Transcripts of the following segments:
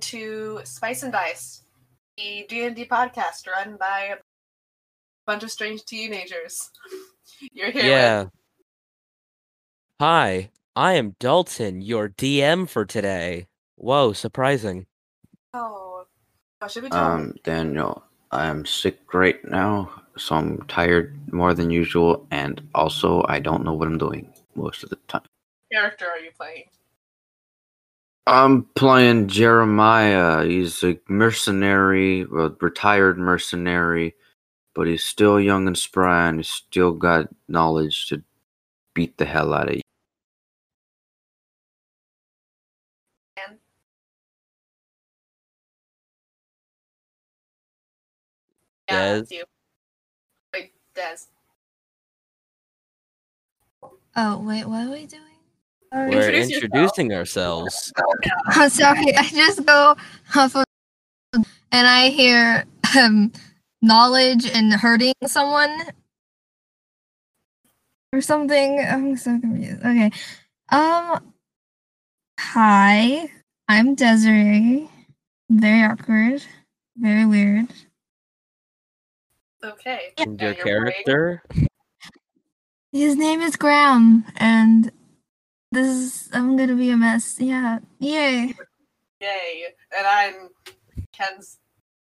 everybody, and welcome to Spice and Dice, the D&D podcast run by a bunch of strange teenagers. You're here Yeah. with Hi, I am Dalton, your DM for today. Whoa, surprising. oh, what should we tell Um, Daniel, I'm sick right now, so I'm tired more than usual, and also I don't know what I'm doing most of the time. character are you playing? I'm playing Jeremiah. He's a mercenary, a retired mercenary, but he's still young and spry, and he's still got knowledge to beat the hell out of you. Dan? Yeah, Des? you. Wait, Des. Oh wait, what are we doing? Sorry. We're Introduce yourself. introducing ourselves. I'm sorry. I just go off of, and I hear um knowledge and hurting someone or something. I'm so confused. Okay. Um. Hi, I'm Desiree. Very awkward. Very weird. Okay. And your character? His name is Graham, and this is I'm gonna be a mess. Yeah. Yay. Yay. And I'm Ken's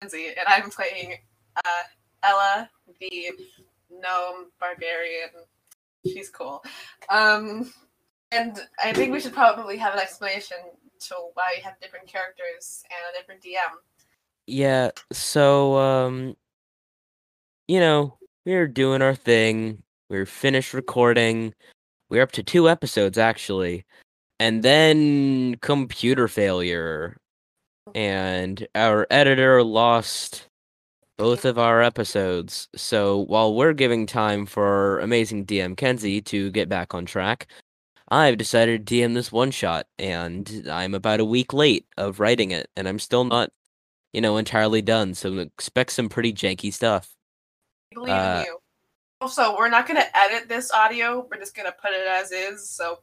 Kenzie, and I'm playing uh, Ella, the gnome barbarian. She's cool. Um, and I think we should probably have an explanation to why we have different characters and a different DM. Yeah, so, um, you know, we're doing our thing. We're finished recording. We're up to two episodes, actually. And then computer failure. And our editor lost both of our episodes. So while we're giving time for amazing DM Kenzie to get back on track, I've decided to DM this one shot, and I'm about a week late of writing it, and I'm still not, you know, entirely done. So expect some pretty janky stuff. We believe Uh, in you. Also, we're not going to edit this audio. We're just going to put it as is. So,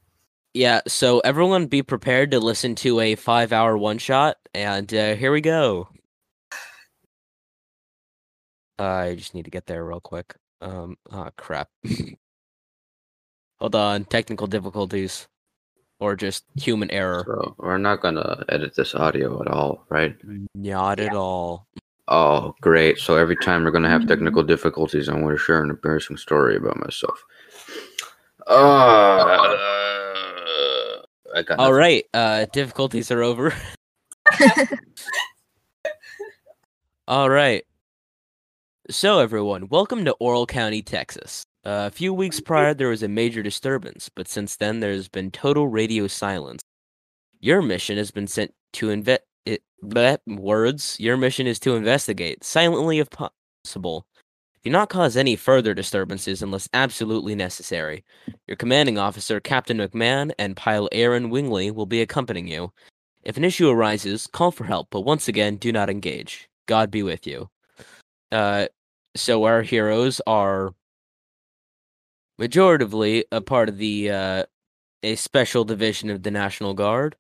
Yeah, so everyone be prepared to listen to a five hour one shot, and uh, here we go. I just need to get there real quick. Um, oh crap. Hold on, technical difficulties. Or just human error. So we're not gonna edit this audio at all, right? Not at all. Oh, great! So every time we're gonna have technical difficulties, I'm gonna share an embarrassing story about myself. Uh, I got All nothing. right, uh, difficulties are over. All right. So, everyone, welcome to Orril County, Texas. Uh, a few weeks prior, there was a major disturbance, but since then, there's been total radio silence. Your mission has been sent to invet it. Bleh, Words. Your mission is to investigate silently, if possible. Do not cause any further disturbances unless absolutely necessary. Your commanding officer, Captain McMahon, and Pilot Aaron Wingley will be accompanying you. If an issue arises, call for help, but once again, do not engage. God be with you. Uh, so our heroes are majoritively a part of the uh, a special division of the National Guard,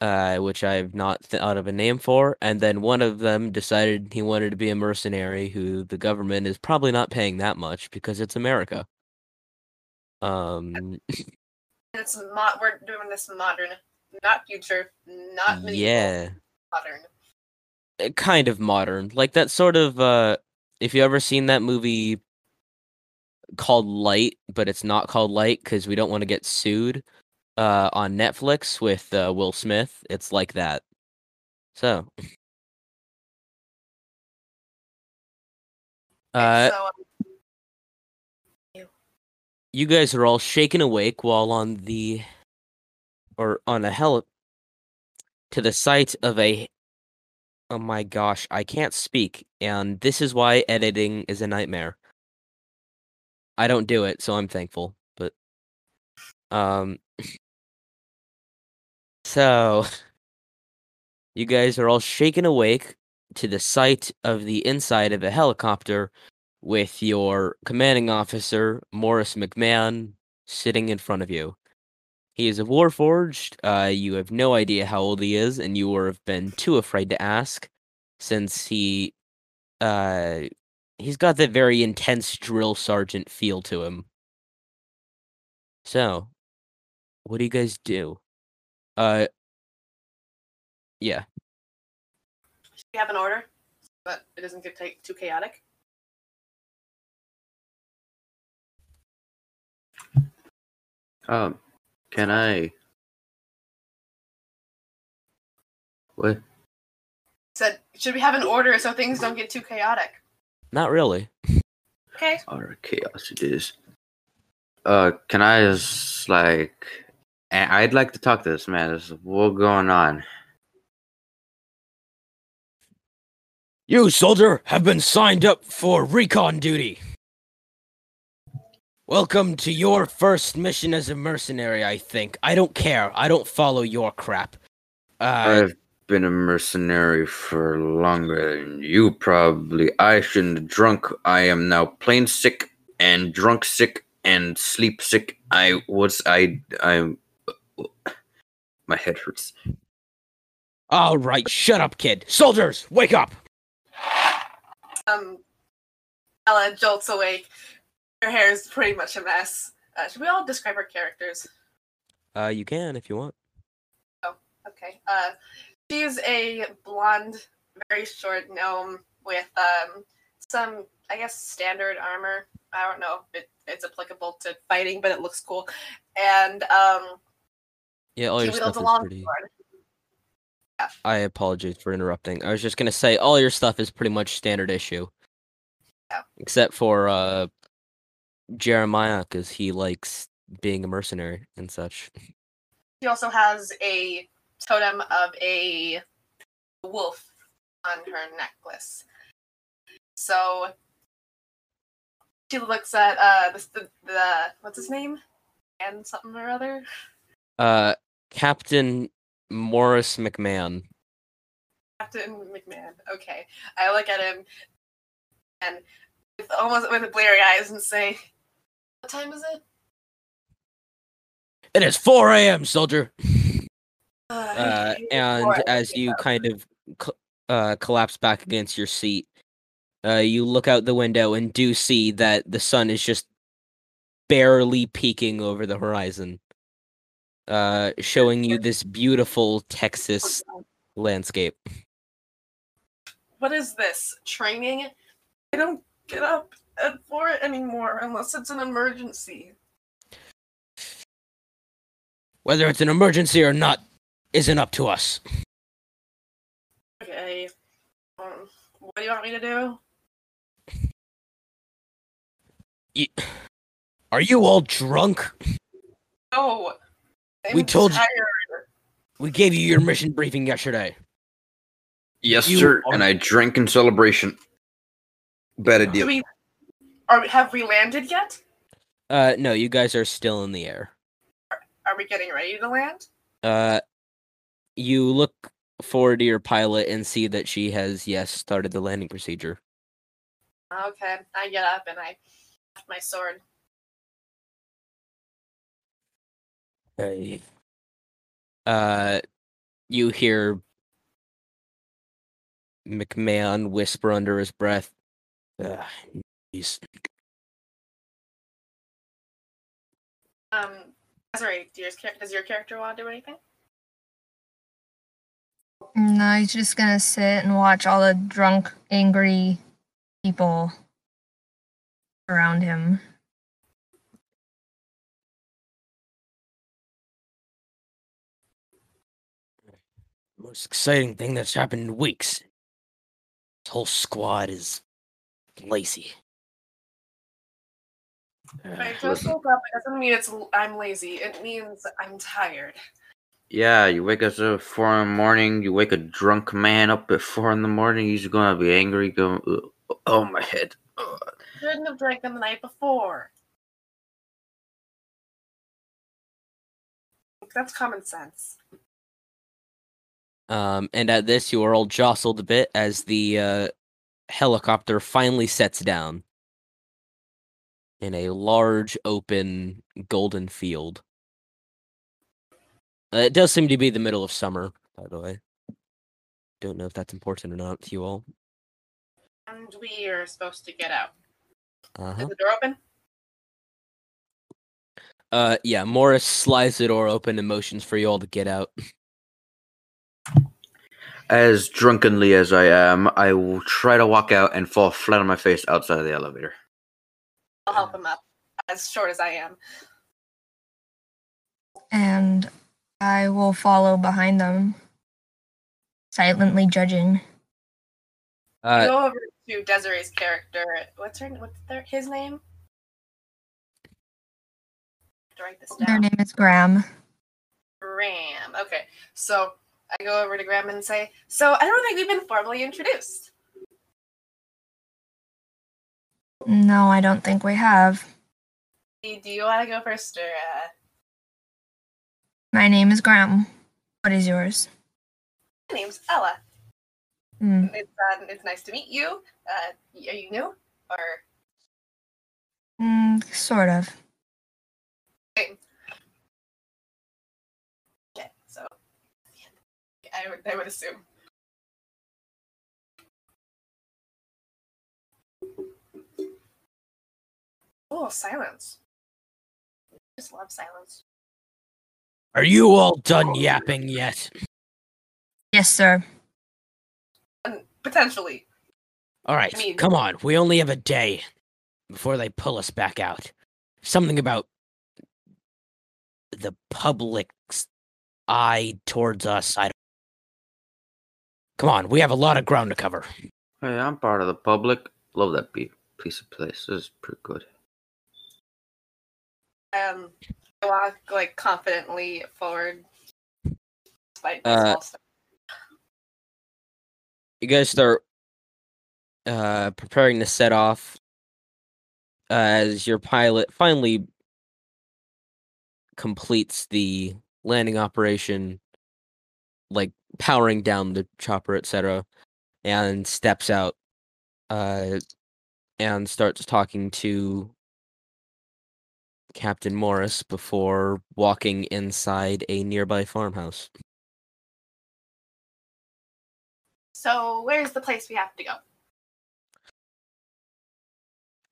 uh, which I've not thought of a name for, and then one of them decided he wanted to be a mercenary who the government is probably not paying that much because it's America. Um, it's mo- we're doing this modern, not future, not medieval, yeah. modern. uh, kind of modern like that sort of uh if you ever seen that movie called light but it's not called light because we don't want to get sued uh on netflix with uh, will smith. It's like that. So. Uh you guys are all shaken awake while on the or on a heli to the site of a oh my gosh i can't speak and this is why editing is a nightmare. I don't do it so i'm thankful but um so you guys are all shaken awake to the sight of the inside of a helicopter with your commanding officer, Morris McMahon, sitting in front of you. He is a warforged. Uh, you have no idea how old he is, and you have been too afraid to ask, since he, uh, he's got that very intense drill sergeant feel to him. So, what do you guys do? Uh, yeah. Should we have an order, but it doesn't get ta- too chaotic. Um, can I? What? Said, should we have an order so things don't get too chaotic? Not really. Okay. Utter chaos it is. Uh, can I just like? I- I'd like to talk to this man. This, what going on? You, soldier, have been signed up for recon duty. Welcome to your first mission as a mercenary, I think. I don't care. I don't follow your crap. Uh, I've been a mercenary for longer than you probably. I shouldn't have drunk. I am now plain sick and drunk sick and sleep sick. I was I I my head hurts. all right, shut up, kid. Soldiers, wake up. Um, Ella jolts awake. Her hair is pretty much a mess. Uh, should we all describe our characters? Uh, you can if you want. Oh, Okay. Uh, she's a blonde, very short gnome with um some, I guess, standard armor. I don't know if it, it's applicable to fighting, but it looks cool. And um, Yeah, all your stuff is pretty. sword. I apologize for interrupting. I was just gonna say all your stuff is pretty much standard issue. Yeah. Except for uh Jeremiah, because he likes being a mercenary and such. She also has a totem of a wolf on her necklace. So she looks at uh the, the, the what's his name? And something or other. Uh Captain Morris McMahon. Captain McMahon. Okay. I look at him and with almost with bleary eyes and say, What time is it? It is 4 a.m., soldier. Uh, Uh, and as you kind of co- uh, collapse back against your seat, uh, you look out the window and do see that the sun is just barely peeking over the horizon, uh, showing you this beautiful Texas landscape. What is this? Training? I don't get up at four anymore unless it's an emergency. Whether it's an emergency or not isn't up to us. Okay. Um, what do you want me to do? Are you all drunk? No. I'm We told you- We gave you your mission briefing yesterday. Yes, You sir. are- And I drank in celebration. Bad Do idea. we are have we landed yet? Uh, no, you guys are still in the air. Are we getting ready to land? Uh, you look forward to your pilot and see that she has yes started the landing procedure. Okay. I get up and I my sword. Hey. Uh, you hear McMahon whisper under his breath. "Ugh, he's Um Desiree, do your, does your character want to do anything? No, he's just gonna sit and watch all the drunk, angry people around him. Most exciting thing that's happened in weeks. This whole squad is lazy. I Ugh. just woke up. It doesn't mean it's I'm lazy. It means I'm tired. Yeah, you wake us up at four in the morning. You wake a drunk man up at four in the morning. He's gonna be angry. Going, "Ugh, oh my head. Ugh." Shouldn't have drank them the night before. That's common sense. Um, and at this, you are all jostled a bit as the uh, helicopter finally sets down in a large, open, golden field. Uh, it does seem to be the middle of summer, by the way. Don't know if that's important or not to you all. And we are supposed to get out. Uh Is the door open? Uh, yeah. Morris slides the door open and motions for you all to get out. As drunkenly as I am, I will try to walk out and fall flat on my face outside of the elevator. I'll help him up. As short as I am. And I will follow behind them, silently judging. Uh, Go over to Desiree's character. What's her? What's their, his name? To write this Their down. name is Graham. Graham. Okay, so I go over to Graham and say, "So I don't think we've been formally introduced." No, I don't think we have. Do you want to go first, or uh, My name is Graham. What is yours? my name's Ella. Hmm. It's uh, it's nice to meet you. Uh, are you new or? Mm, sort of. Okay, so I would, I would assume. Oh, silence. Just love silence. are you all done yapping yet? Yes, sir. And potentially, All right, I mean- come on. We only have a day before they pull us back out. Something about the public's eye towards us. I don't... Come on, we have a lot of ground to cover. Hey, I'm part of the public. Love that pe- piece of place. This is pretty good. um, I walk like confidently forward. Despite Uh. You guys start uh, preparing to set off as your pilot finally completes the landing operation, like powering down the chopper, etc., and steps out uh, and starts talking to Captain Morris before walking inside a nearby farmhouse. So, where's the place we have to go?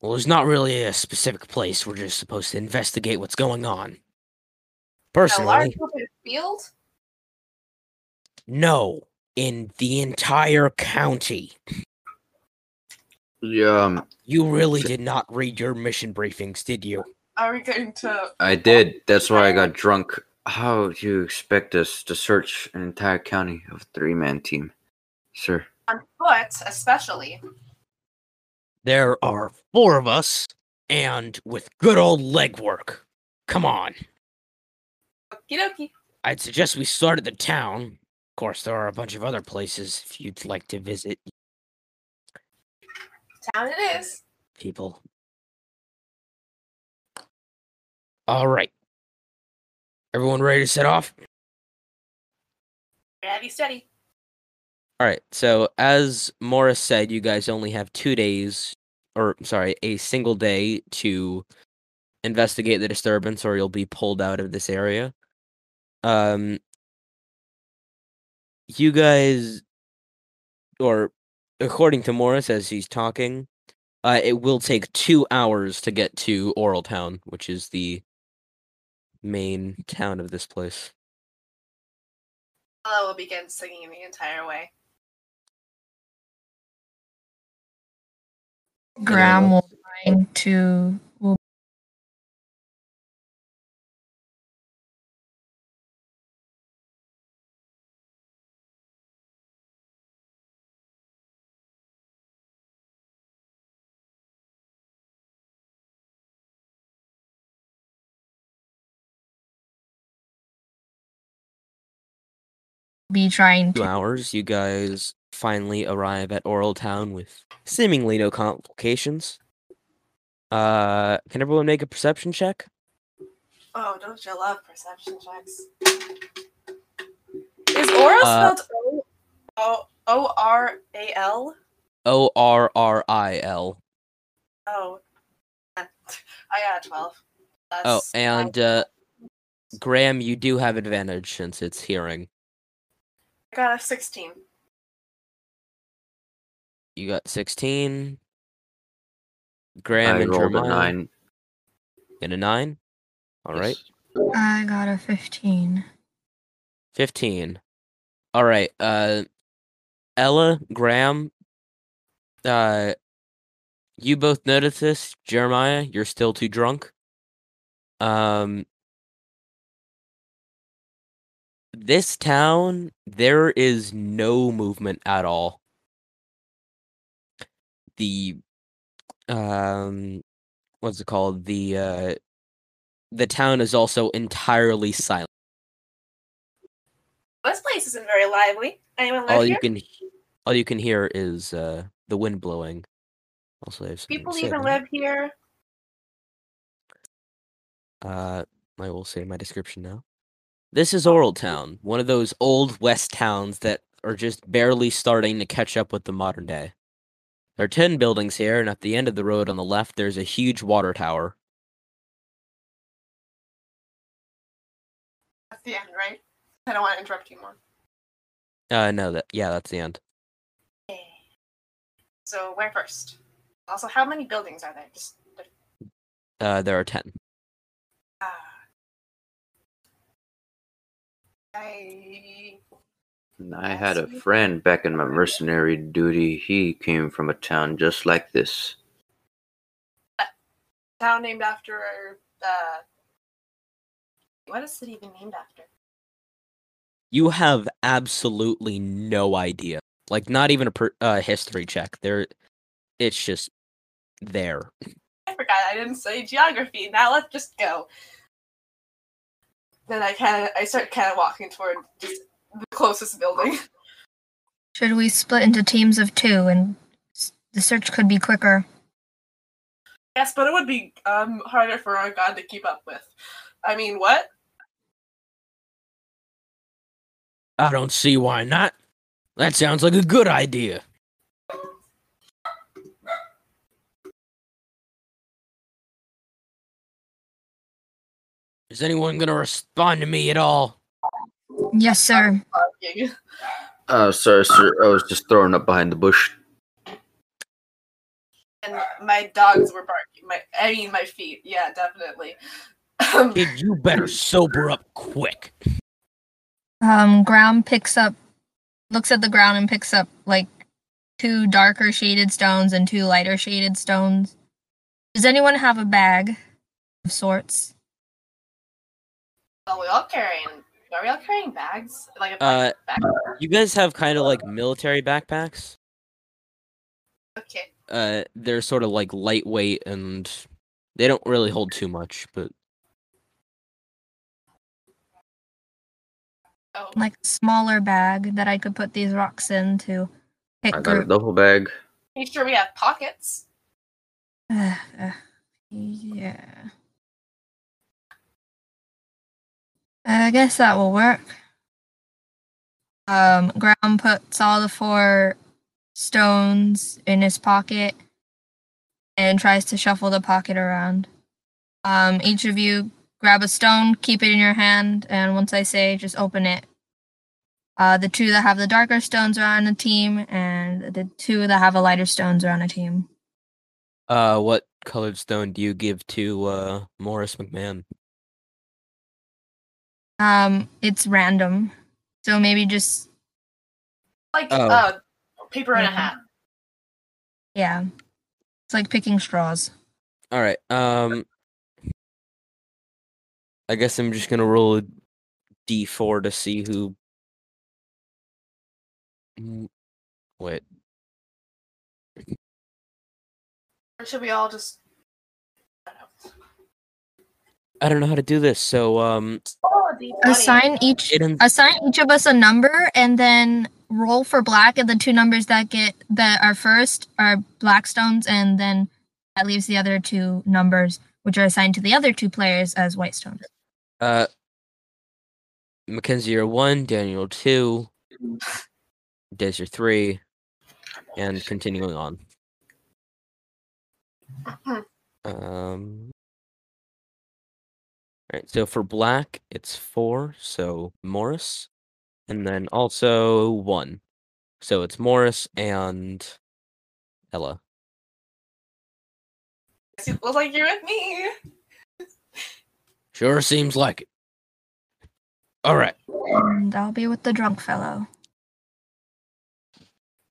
Well, there's not really a specific place. We're just supposed to investigate what's going on. Personally, A large open field? No. In the entire county. Yeah, um, You really did not read your mission briefings, did you? Are we going to? I did. That's why I got drunk. How do you expect us to search an entire county of a three-man team, sir? on foot, especially. There are four of us, and with good old legwork. Come on. Okie dokie. I'd suggest we start at the town. Of course, there are a bunch of other places if you'd like to visit Town it is. people. All right. Everyone ready to set off? Ready, steady. All right. So, as Morris said, you guys only have two days, or sorry, a single day to investigate the disturbance, or you'll be pulled out of this area. Um, you guys, or according to Morris, as he's talking, uh, it will take two hours to get to Orril Town, which is the main town of this place. Ella will begin singing the entire way. Graham will trying to be trying two to hours, you guys finally arrive at Orril Town with seemingly no complications. Uh, can everyone make a perception check? Oh, don't you love perception checks? Is Oral Uh, spelled O O O R A L? O R R I L. Oh, I got a twelve. That's Oh, and uh, Graham, you do have advantage since it's hearing. I got a 16. You got 16. Graham I and rolled a Jeremiah nine. and a 9. All right. Yes. I got a 15. 15. All right. Uh Ella, Graham, uh you both notice this. Jeremiah, you're still too drunk. Um this town there is no movement at all. The um what's it called? The uh the town is also entirely silent. This place isn't very lively. Anyone live all here? you can all you can hear is uh the wind blowing also I have something to People even live here. uh i will say my description now this is Orril town one of those old west towns that are just barely starting to catch up with the modern day there are 10 buildings here and at the end of the road on the left there's a huge water tower That's the end, right? I don't want to interrupt you more. uh no that yeah that's the end Okay. So where first? Also, how many buildings are there? Just uh there are 10 I And I had a friend back in my mercenary duty. He came from a town just like this. town named after uh what is it even named after? you have absolutely no idea like not even a per- uh, history check there it's just there I forgot I didn't study geography. Now let's just go. Then I kind of I start kind of walking toward just the closest building. Should we split into teams of two and the search could be quicker? yes, but it would be um harder for our god to keep up with. I mean, what? I don't see why not. That sounds like a good idea. Is anyone gonna respond to me at all? Yes, sir. Barking. Uh, sorry, sir. I was just throwing up behind the bush. And my dogs were barking. My I mean my feet. Yeah, definitely. Kid, you better sober up quick. Um, Graham picks up, looks at the ground and picks up like two darker shaded stones and two lighter shaded stones. Does anyone have a bag of sorts? Are we all carrying? Are we all carrying bags? Like a Uh, bag? You guys have kind of like military backpacks. Okay. Uh, they're sort of like lightweight and they don't really hold too much, but Oh, Like a smaller bag that I could put these rocks in to pick I got a group. duffel bag. make sure we have pockets. Uh, uh, yeah. I guess that will work. Um, Graham puts all the four stones in his pocket and tries to shuffle the pocket around. Um, each of you grab a stone, keep it in your hand, and once I say, just open it. Uh, the two that have the darker stones are on a team, and the two that have a lighter stones are on a team. uh, what colored stone do you give to uh Morris McMahon? Um, it's random. So maybe just Like Oh. uh, paper and a hat. yeah. It's like picking straws. All right. Um, I guess I'm just gonna roll a d4 to see who. Wait. Or should we all just? I don't know. I don't know how to do this. So um, Oh, Assign each it in- assign each of us a number and then roll for black and the two numbers that get that are first are black stones and then that leaves the other two numbers which are assigned to the other two players as white stones. uh, Mackenzie you're one, Daniel two, Des you're three, and continuing on. Um. Right. So for black, it's four. So Morris, and then also one. So it's Morris and Ella. It was like you're with me. Sure seems like it. All right, And I'll be with the drunk fellow.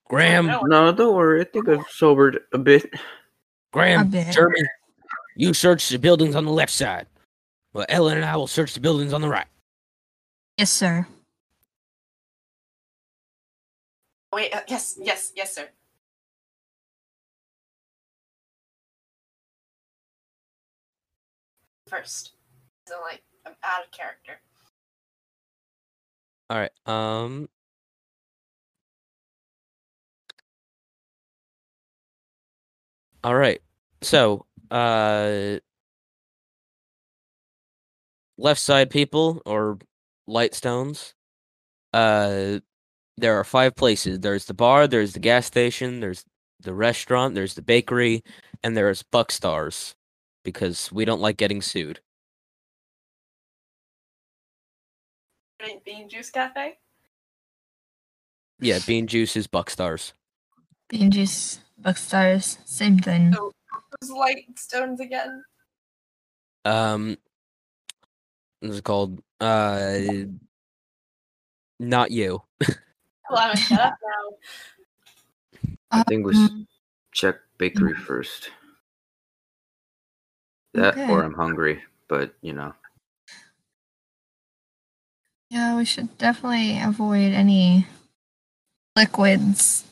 Graham. No. No, don't worry. I think I've sobered a bit. Graham, A bit. Jeremy, you search the buildings on the left side. Well, Ellen and I will search the buildings on the right. Yes, sir. Wait, uh, yes, yes, yes, sir. First. So, like, I'm out of character. All right. Um. All right. So, uh, left side people or light stones. Uh, there are five places. There's the bar. There's the gas station. There's the restaurant. There's the bakery, and there's Buckstars, because we don't like getting sued. Bean- Bean Juice Cafe? Yeah, Bean Juice is Buckstars. Bean juice, Buckstars, same thing. Oh. Those light stones again? um what's it called uh not you Well, I'm shut up now. I think we s- Um, check bakery first. That Okay. or I'm hungry, but you know. yeah, we should definitely avoid any liquids.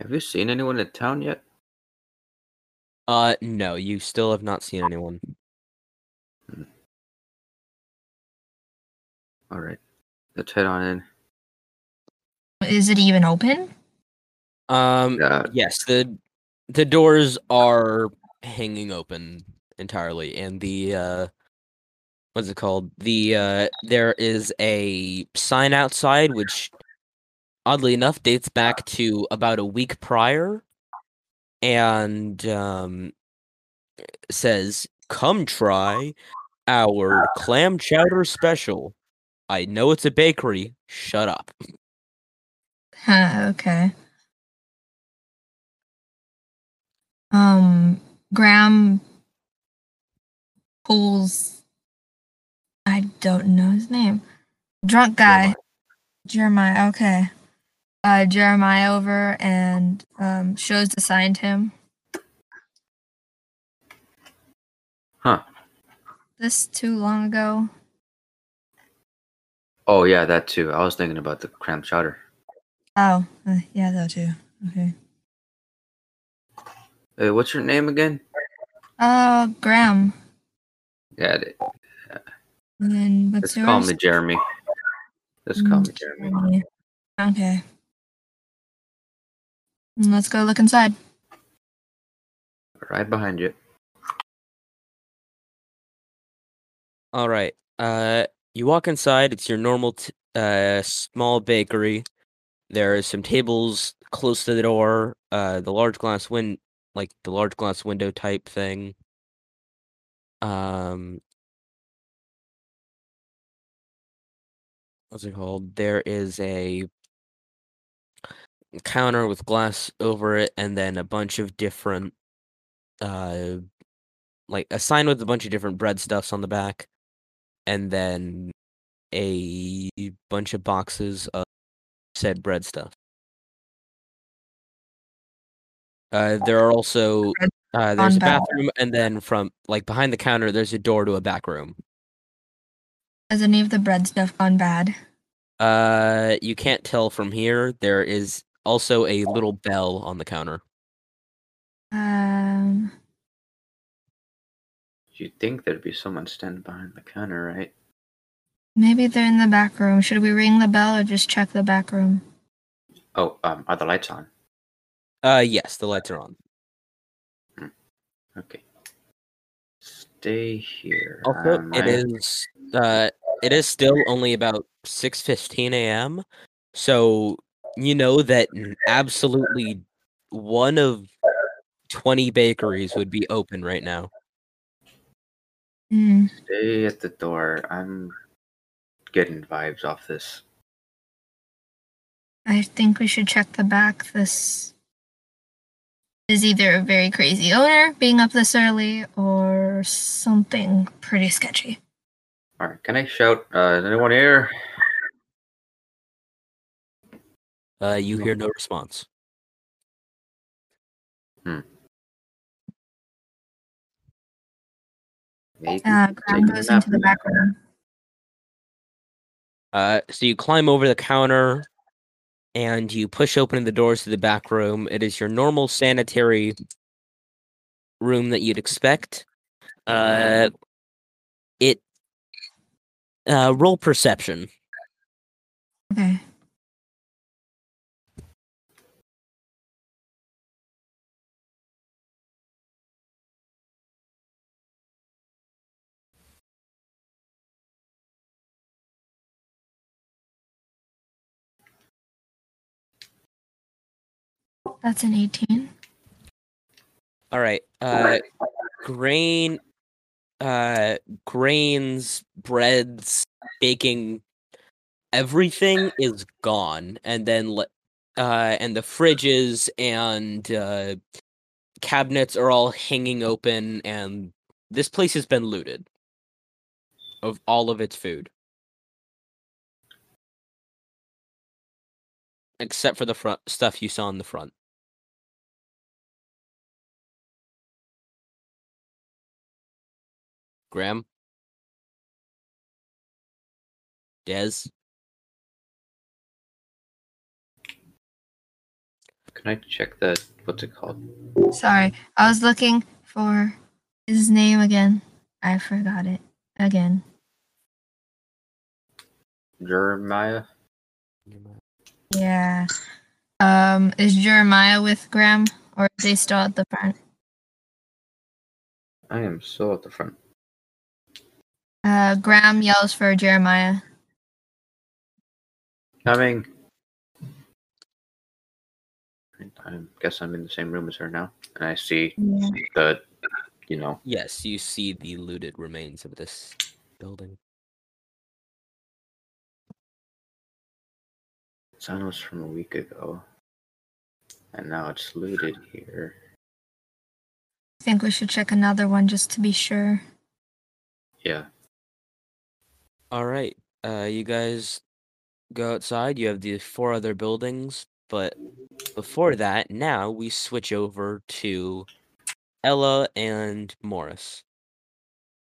Have you seen anyone in town yet? uh no you still have not seen anyone All right, let's head on in. Is it even open? um Yeah, yes the the doors are hanging open entirely and the uh what's it called the uh there is a sign outside which oddly enough dates back to about a week prior and um says come try our clam chowder special i know it's a bakery shut up Huh, okay. Um, Graham pulls. I don't know his name. Drunk guy. Jeremiah. Okay. Uh, Jeremiah over and um shows the sign to him. Huh. This too long ago. Oh yeah, that too. I was thinking about the clam chowder. Oh, uh, yeah, that too. Okay. Hey, what's your name again? Uh, Graham. Yeah, th- And then let's what's call me Jeremy. Let's call me Jeremy. Jeremy. Okay. Mm, Let's go look inside. Right behind you. All right. Uh, you walk inside. It's your normal, t- uh, small bakery. There are some tables close to the door. Uh, the large glass win, like the large glass window type thing. Um, what's it called? There is a counter with glass over it, and then a bunch of different, uh, like a sign with a bunch of different bread stuffs on the back and then a bunch of boxes of said bread stuff. Uh, there are also uh, there's a bathroom, and then from like behind the counter, there's a door to a back room. Has any of the bread stuff gone bad? Uh, you can't tell from here. There is also a little bell on the counter. Um, You'd think there'd be someone standing behind the counter, right? maybe they're in the back room. Should we ring the bell or just check the back room? Oh, um, are the lights on? Uh, yes, the lights are on. Okay. Stay here. Also, Um, it I- is uh, it is still only about six fifteen a.m. So you know that absolutely one of twenty bakeries would be open right now. Hmm. Stay at the door. I'm getting vibes off this. I think we should check the back. This is either a very crazy owner being up this early or something pretty sketchy. All right, can I shout? Uh, is anyone here? Uh, you hear no response. Maybe Uh, goes into the back room. Uh, so you climb over the counter and you push open the doors to the back room. It is your normal sanitary room that you'd expect. Uh, it uh, roll perception. Okay. That's an 18. All right. Uh, grain, uh, grains, breads, baking, everything is gone, and then uh, and the fridges and uh, cabinets are all hanging open, and this place has been looted of all of its food, except for the front stuff you saw in the front. Graham? Dez? Can I check the what's it called? Sorry, I was looking for his name again. I forgot it again. Jeremiah. Yeah. Um, is Jeremiah with Graham or are they still at the front? I am still at the front. Uh, Graham yells for Jeremiah. Coming. I guess I'm in the same room as her now, and I see Yeah. the, you know, Yes, you see the looted remains of this building. sign was from a week ago, and now it's looted here. I think we should check another one just to be sure. Yeah. All right. Uh, you guys go outside. You have the four other buildings, but before that, now we switch over to Ella and Morris.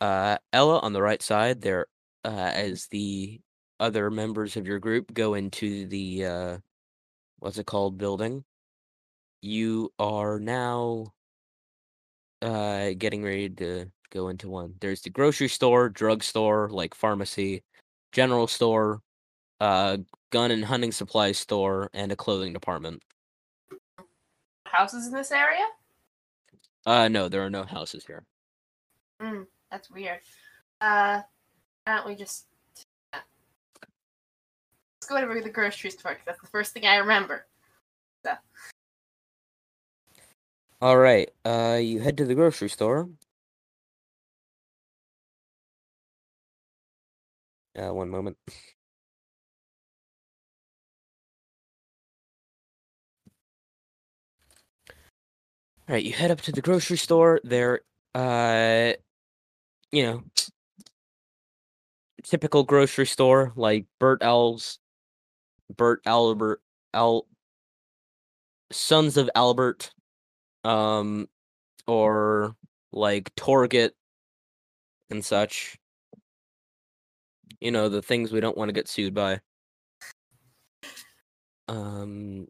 Uh, Ella on the right side, there, uh, as the other members of your group go into the uh, what's it called building. You are now uh getting ready to go into one. There's the grocery store, drugstore, like pharmacy, general store, uh gun and hunting supply store, and a clothing department. Houses in this area? Uh no, there are no houses here. Hmm, that's weird. Uh, why don't we just let's go over to the grocery store because that's the first thing I remember. All right. Uh you head to the grocery store. Uh one moment. All right, you head up to the grocery store. There uh you know, typical grocery store like Bert Elves, Bert Albert Al Sons of Albert, um, or like Target and such. You know, the things we don't want to get sued by. Um,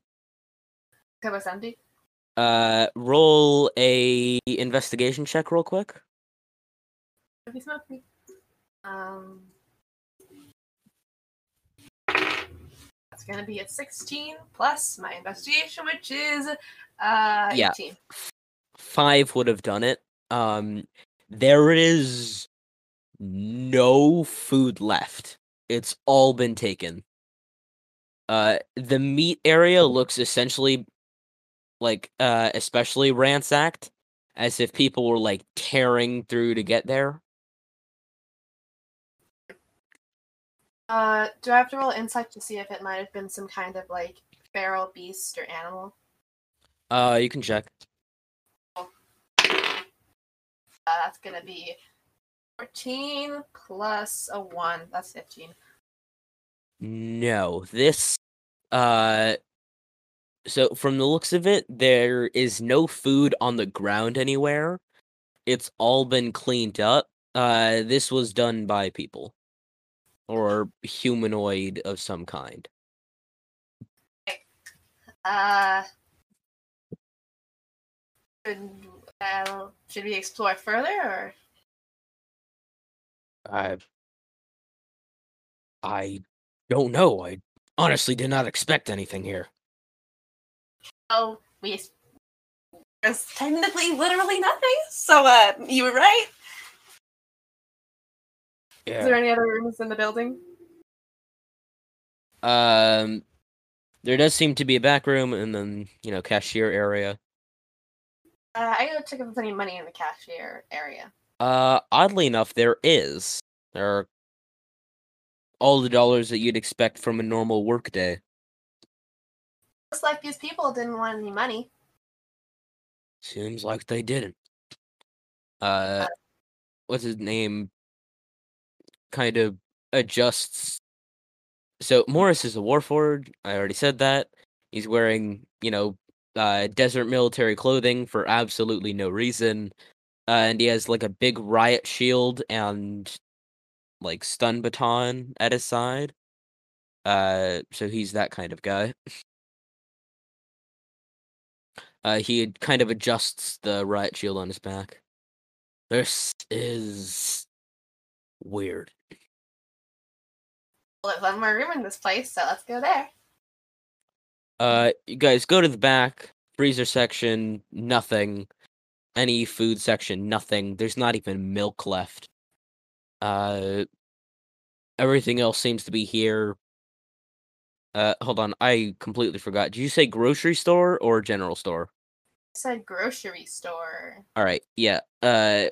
Sandy. uh, roll a investigation check real quick. Um, that's gonna be a 16 plus my investigation, which is uh Yeah. 18. five would have done it. Um, there is no food left. It's all been taken. Uh, the meat area mm. looks essentially like uh, especially ransacked, as if people were like tearing through to get there. Uh, do I have to roll insight to see if it might have been some kind of like feral beast or animal? Uh, you can check. Oh. Uh, that's gonna be 14 plus a 1. That's 15. No, this uh so from the looks of it, there is no food on the ground anywhere. It's all been cleaned up. Uh this was done by people or humanoid of some kind. Uh, should, uh, should we explore further or? I I don't know. I honestly did not expect anything here. Oh, we. There's technically literally nothing. So, uh, you were right. Yeah. Is there any other rooms in the building? Um there does seem to be a back room and then, you know, cashier area. Uh, I gotta check if there's any money in the cashier area. Uh, oddly enough, there is. There are all the dollars that you'd expect from a normal workday. Looks like these people didn't want any money. Seems like they didn't. Uh, what's his name? Kind of adjusts. So Morris is a warforged. I already said that. He's wearing, you know, uh, desert military clothing for absolutely no reason. Uh, and he has like a big riot shield and like stun baton at his side. Uh, so he's that kind of guy. Uh, he kind of adjusts the riot shield on his back. This is weird. Well, there's one more room in this place, so let's go there. Uh, you guys go to the back freezer section. Nothing. Any food section. Nothing. There's not even milk left. Uh, everything else seems to be here. Uh, hold on. I completely forgot. Did you say grocery store or general store? I said grocery store. All right. Yeah. Uh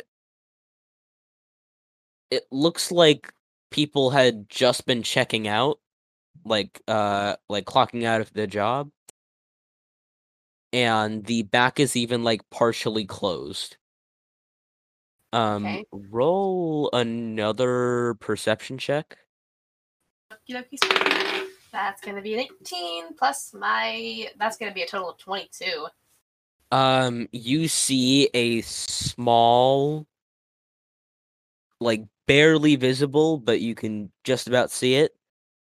it looks like people had just been checking out like uh like clocking out of the job. And the back is even like partially closed. Um Okay. roll another perception check. That's gonna be an 18 plus my. That's gonna be a total of 22. Um, you see a small, like barely visible, but you can just about see it.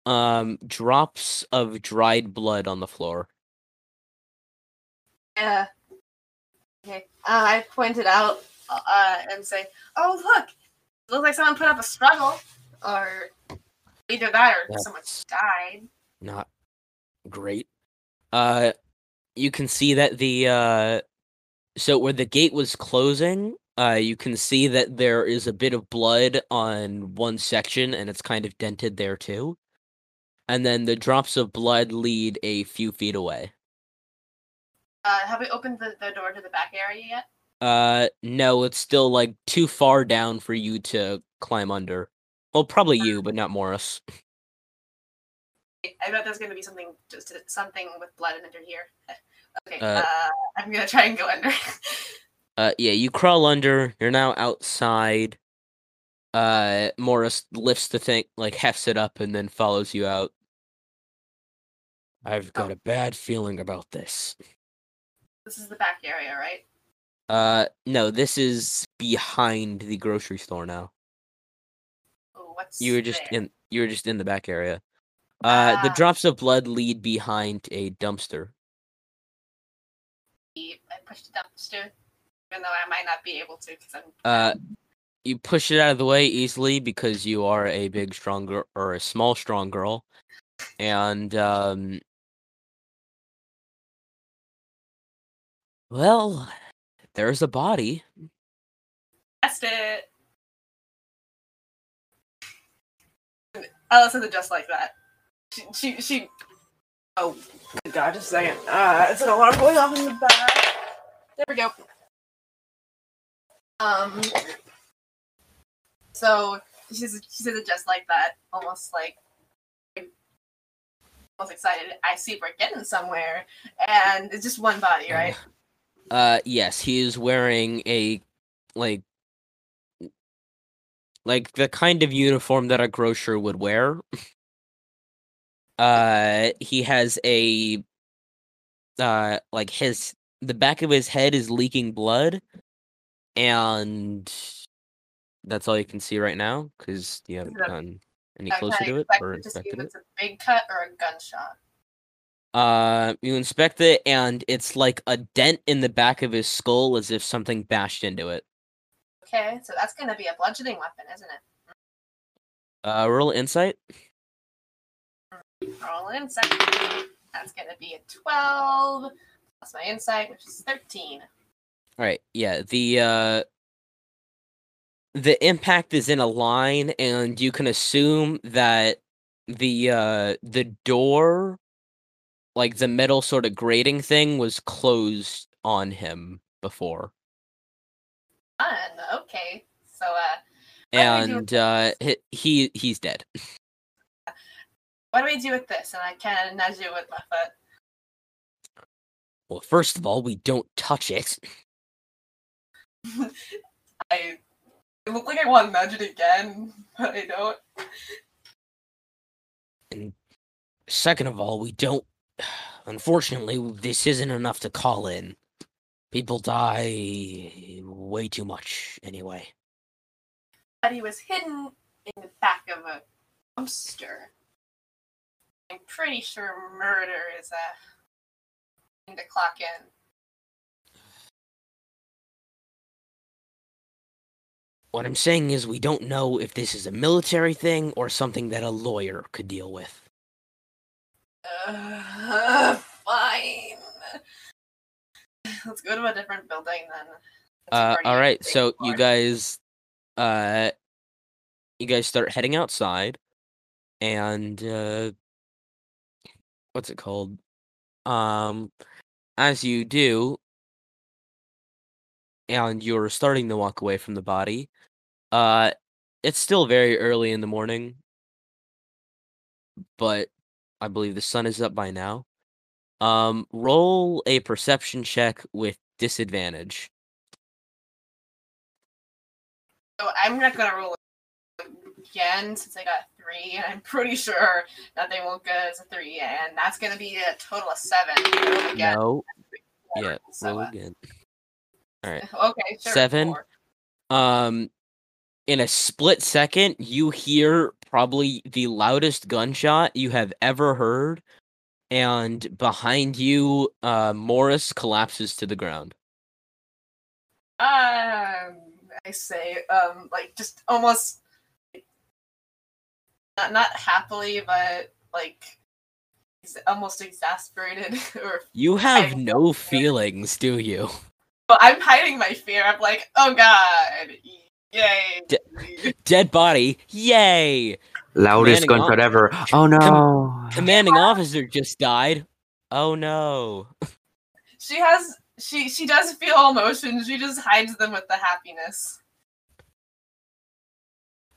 Um, drops of dried blood on the floor. Okay. Uh, I pointed out uh, and say, "Oh, look! It looks like someone put up a struggle, or either that or someone died." Not great. Uh, you can see that the uh, so where the gate was closing, uh, you can see that there is a bit of blood on one section, and it's kind of dented there too. And then the drops of blood lead a few feet away. Uh, have we opened the, the door to the back area yet? Uh, no, it's still like too far down for you to climb under. Well, probably you, but not Morris. I bet there's gonna be something just something with blood under here. Okay. Uh, Uh, I'm gonna try and go under. Uh, yeah, you crawl under. You're now outside. Uh, Morris lifts the thing, like hefts it up, and then follows you out. I've got a bad feeling about this. This is the back area, right? Uh, no, this is behind the grocery store now. Oh, what's You were just there? in. You were just in the back area. Uh, the Ah. drops of blood lead behind a dumpster. I pushed the dumpster, even though I might not be able to because I'm. Uh, you push it out of the way easily because you are a big, strong girl or a small, strong girl, and um, well, there's a body. Test it. Alice isn't just like that. She, she, she. Oh, good God, just a second. Uh, it's an alarm going off in the back. There we go. Um. So she's she says it just like that, almost like most excited. I see we're getting somewhere, and it's just one body, right? Uh, yes, he is wearing a like like the kind of uniform that a grocer would wear. uh, he has a uh like his the back of his head is leaking blood, and that's all you can see right now because you haven't gone any closer to it or inspected it. it's a big cut or a gunshot. Uh, you inspect it, and it's like a dent in the back of his skull, as if something bashed into it. Okay, so that's gonna be a bludgeoning weapon, isn't it? Uh, roll insight. Roll insight. That's gonna be a twelve plus my insight, which is thirteen. All right, yeah. The uh, the impact is in a line, and you can assume that the uh the door, like the metal sort of grating thing, was closed on him before, Fun. Okay. So uh, What do do and uh, he, he he's dead. what do we do with this? And I kind of nudge it with my foot. Well, first of all, we don't touch it. I it looked like I want to nudge it again, but I don't. And second of all, we don't. Unfortunately, this isn't enough to call in. People die way too much anyway. But he was hidden in the back of a dumpster. I'm pretty sure murder is a thing to clock in. What I'm saying is, we don't know if this is a military thing or something that a lawyer could deal with. Uh, fine. Let's go to a different building then. Uh, all on so you guys, uh, you guys start heading outside, and uh, what's it called? Um, as you do, and you're starting to walk away from the body, uh, it's still very early in the morning, but I believe the sun is up by now. Um, roll a perception check with disadvantage. So I'm not gonna roll again since I got three, and I'm pretty sure that they won't get as a three, and that's gonna be a total of seven. Again. No, yeah, So, roll uh, again. All right. Okay, sure. Seven. four. Um, in a split second, you hear probably the loudest gunshot you have ever heard, and behind you, uh, Morris collapses to the ground. Um, I say, um, like just almost not not happily, but like he's almost exasperated. or You have no feelings, do you? but I'm hiding my fear. I'm like, oh god, yay! Dead body, yay! Loudest Commanding gunshot ever. Oh no. Commanding officer just died. Oh no. she has she she does feel emotions. She just hides them with the happiness.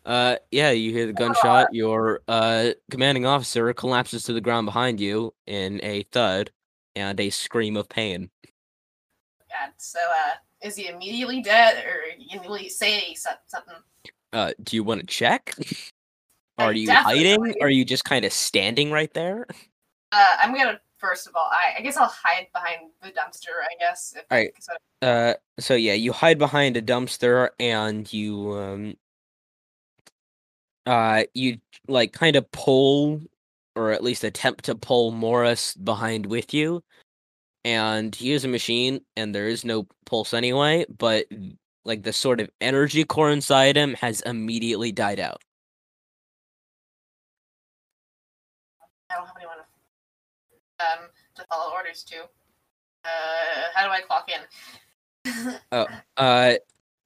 Uh, yeah, you hear the gunshot. Your uh commanding officer collapses to the ground behind you in a thud and a scream of pain. God, so uh, is he immediately dead, or will he say something? Uh, do you want to check? I Are you hiding? Are you just kind of standing right there? Uh, I'm gonna first of all, I, I guess I'll hide behind the dumpster. I guess. If, Alright. so- Uh, so yeah, you hide behind a dumpster and you um, uh, you like kind of pull, or at least attempt to pull Morris behind with you, and he is a machine, and there is no pulse anyway. But like the sort of energy core inside him has immediately died out. I don't have anyone um to follow orders to. Uh, how do I clock in? Oh uh,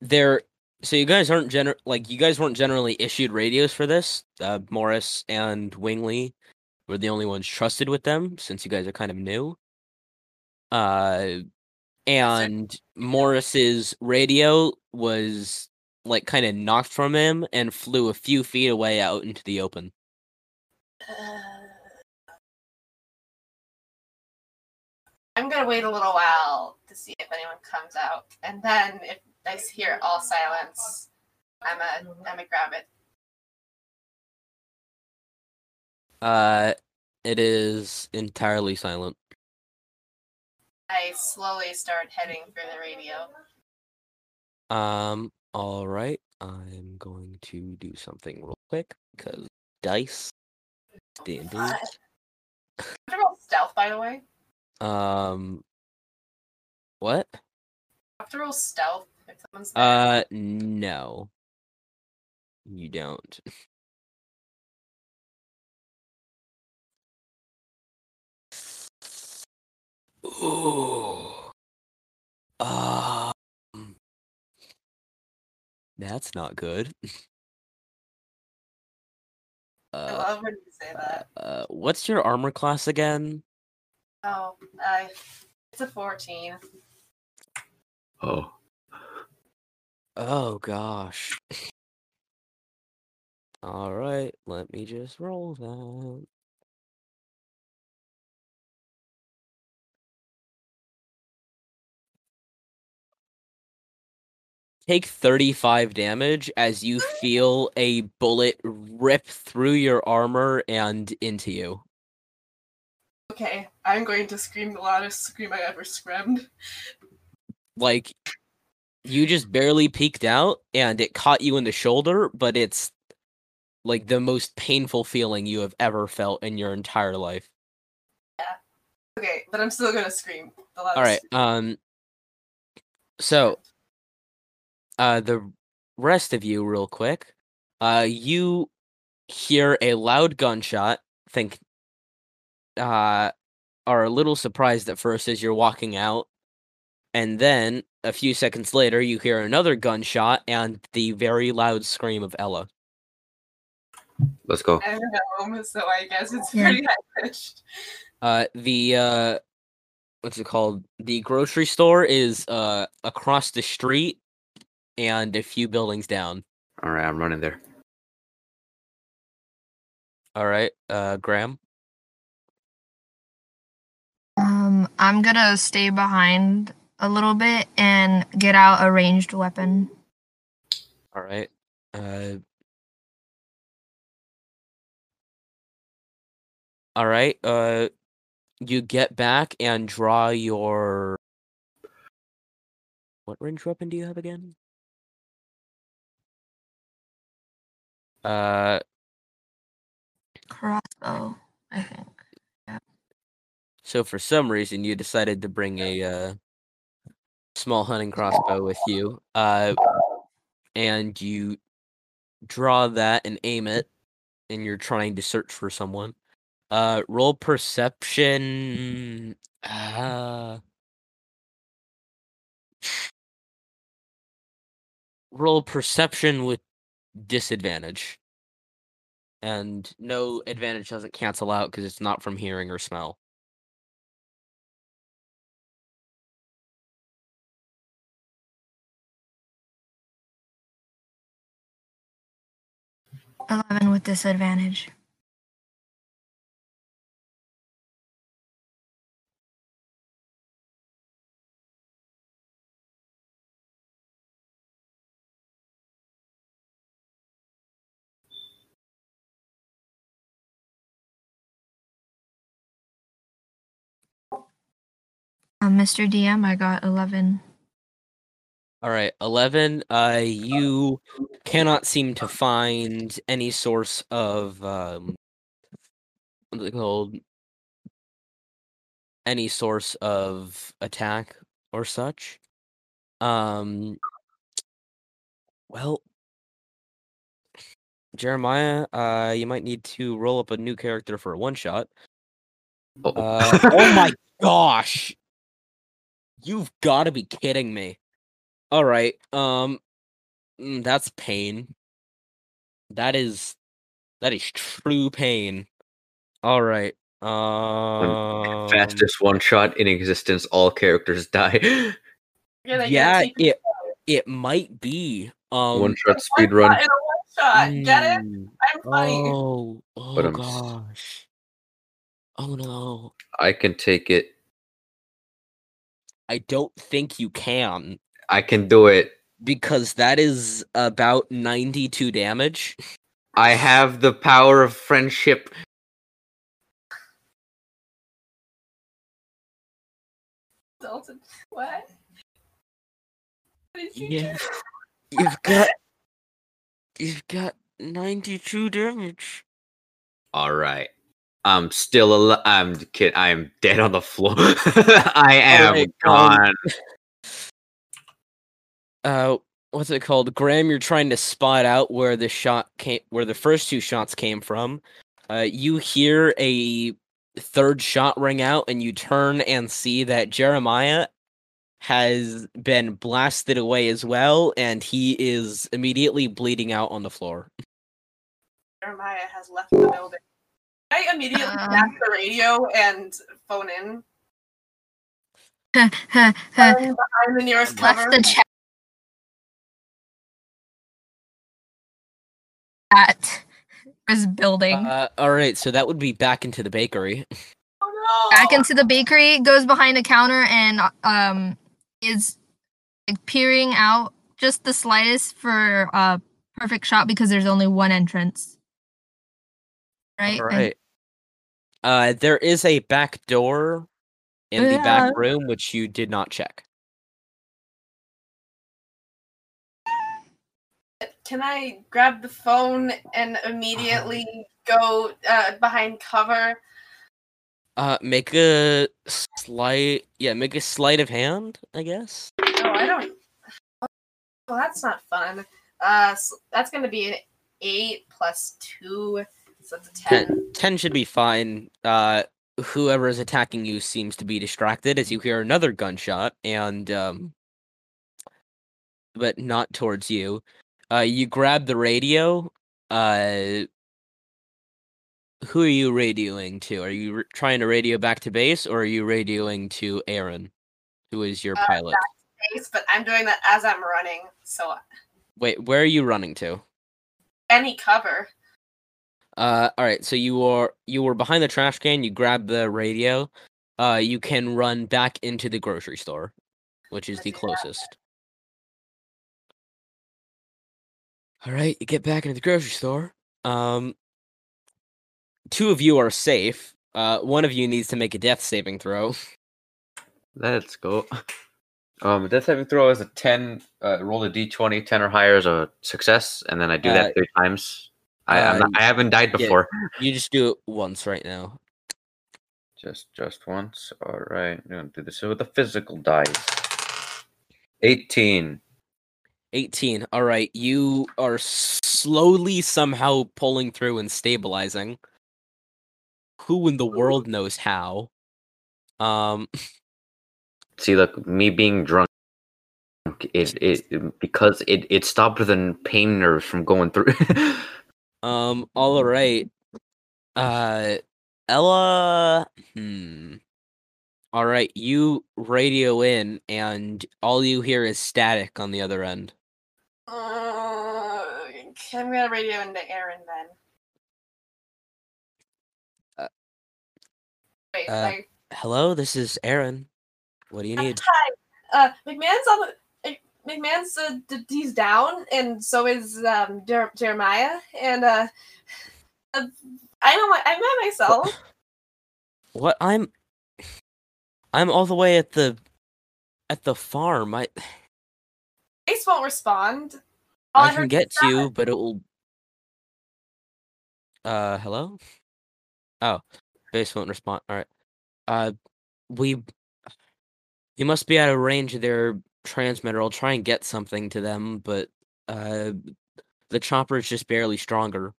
there. So you guys aren't gener like you guys weren't generally issued radios for this. Uh, Morris and Wingley were the only ones trusted with them since you guys are kind of new. Uh, and Morris's radio was like kind of knocked from him and flew a few feet away out into the open. Uh, I'm gonna wait a little while to see if anyone comes out, and then if I hear all silence, I'm a I'm a grab it. Uh, it is entirely silent. I slowly start heading for the radio. Um, all right. I'm going to do something real quick because dice. D&D. What? After roll stealth, by the way. Um, what? After roll stealth, if someone's there. Uh, no. You don't. Ooh. Um. That's not good. I Uh, love when you say that. uh, what's your armor class again? Oh, I. It's a 14. Oh. Oh gosh. All right, let me just roll that. Take 35 damage as you feel a bullet rip through your armor and into you. Okay, I'm going to scream the loudest scream I ever screamed. Like you just barely peeked out and it caught you in the shoulder, but it's like the most painful feeling you have ever felt in your entire life. Yeah. Okay, but I'm still gonna scream the loudest. All right. Um. So, uh, the rest of you, real quick, uh, you hear a loud gunshot. Think, uh, are a little surprised at first as you're walking out, and then a few seconds later, you hear another gunshot and the very loud scream of Ella. Let's go. I'm home, so I guess it's pretty high pitched. Uh, the uh, what's it called? The grocery store is uh across the street and a few buildings down. All right, I'm running there. All right, uh, Graham. Um, I'm gonna stay behind a little bit and get out a ranged weapon. All right. Uh. All right. Uh, you get back and draw your. What ranged weapon do you have again? Uh, Crossbow, I think. so for some reason you decided to bring a uh, small hunting crossbow with you. Uh, and you draw that and aim it, and you're trying to search for someone. Uh, roll perception. Uh, roll perception with disadvantage. And no advantage doesn't cancel out because it's not from hearing or smell. Eleven with disadvantage. Um, Mr. DM, I got eleven. All right, 11. Uh, you cannot seem to find any source of um, what's it called? Any source of attack or such. Um, well, Jeremiah, uh, you might need to roll up a new character for a one shot. Oh, Uh, oh my gosh. You've got to be kidding me. All right. Um mm, that's pain. That is that is true pain. All right. Um Fastest one shot in existence. All characters die. You're Yeah, get it it might be. Um one shot speed run. shot one shot. Get it? mm, I'm funny. Oh, oh But I'm gosh. Oh no. I can take it. I don't think you can I can do it. because that is about 92 damage. I have the power of friendship. Dalton, what? What did you Yeah. do? You've got You've got 92 damage. All right. I'm still alive. I'm kid. I am dead on the floor. I am Alright, um, gone. Uh what's it called? Graham, you're trying to spot out where the shot came where the first two shots came from. Uh you hear a third shot ring out and you turn and see that Jeremiah has been blasted away as well and he is immediately bleeding out on the floor. Jeremiah has left the building. I immediately Uh. snap the radio and phone in. Left Phone behind the nearest cover. the chat At was building. Uh, all right, so that would be back into the bakery. oh, no. Back into the bakery, goes behind a counter, and um is like peering out just the slightest for a perfect shot because there's only one entrance. Right. All And- Uh, there is a back door in the back room which you did not check. Can I grab the phone and immediately go uh, behind cover? Uh, make a slight, yeah, make a sleight of hand, I guess. Oh, I don't. Well, that's not fun. Uh, so that's gonna be an eight plus two, so that's a ten. 10, 10 should be fine. Uh, whoever is attacking you seems to be distracted as you hear another gunshot, and um, but not towards you. Uh, you grab the radio. Uh, who are you radioing to? Are you r- trying to radio back to base, or are you radioing to Aaron, who is your Uh, pilot? Space, but I'm doing that as I'm running, so Wait, where are you running to? any cover. Uh, all right. So you are you were behind the trash can. You grab the radio. Uh, you can run back into the grocery store, which is the closest. All right, you get back into the grocery store. Um, two of you are safe. Uh, one of you needs to make a death saving throw. Let's go. Um, death saving throw is a ten. Uh, roll a d20, 10 or higher is a success, and then I do Uh, that three times. I I'm uh, not, I haven't died yeah. before. You just do it once right now. Just just once. All right. I'm gonna do this with a physical dice. Eighteen. 18. All right, you are slowly somehow pulling through and stabilizing. Who in the world knows how? Um See, look, me being drunk. It it because it it stopped the pain nerves from going through. um all right. Uh Ella hmm. All right, you radio in and all you hear is static on the other end. Uh, I'm gonna radio into Aaron then. Uh, Wait, uh, Hello, this is Aaron. What do you need? hi. Uh, McMahon's on the. McMahon's uh, d- he's down, and so is um Jer- Jeremiah, and uh, uh, I'm I'm by myself. What I'm I'm all the way at the at the farm. I Ace won't respond. All I can get to you, but it will. Uh, hello. Oh, base won't respond. All right. Uh, we. You must be out of range of their transmitter. I'll try and get something to them, but uh, the chopper is just barely stronger.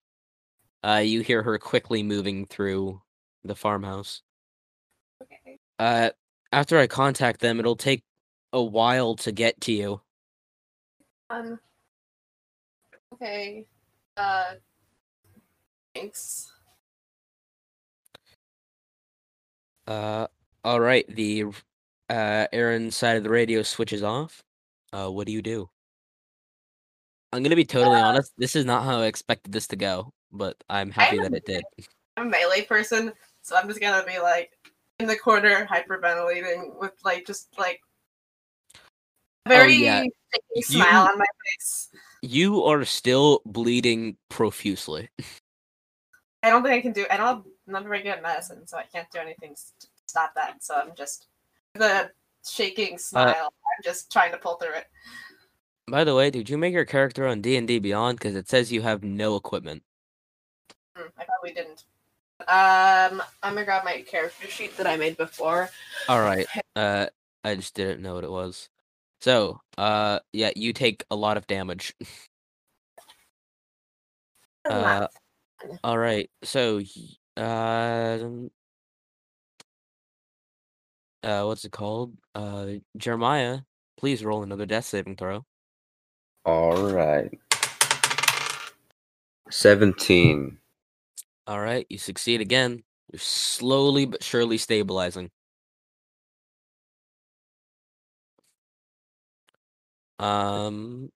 Uh, you hear her quickly moving through the farmhouse. Okay. Uh, after I contact them, it'll take a while to get to you. Um. Okay. Uh. Thanks. Uh, all right. The uh Aaron side of the radio switches off. Uh, what do you do? I'm gonna be totally honest. This is not how I expected this to go, but I'm happy that it did. I'm a melee person, so I'm just gonna be like in the corner hyperventilating with like just like Very yeah. shaky smile on my face. You are still bleeding profusely. I don't think I can do. I don't. have- I'm not very good at medicine, so I can't do anything to stop that. So I'm just the shaking smile. I'm just trying to pull through it. By the way, did you make your character on D and D Beyond? Because it says you have no equipment. Hmm, I probably didn't. Um, I'm gonna grab my character sheet that I made before. All right. Uh, I just didn't know what it was. So, uh, yeah, you take a lot of damage. Uh, all right. So, uh, uh, what's it called? Uh, Jeremiah, please roll another death saving throw. All right. 17. All right, you succeed again. You're slowly but surely stabilizing. Um,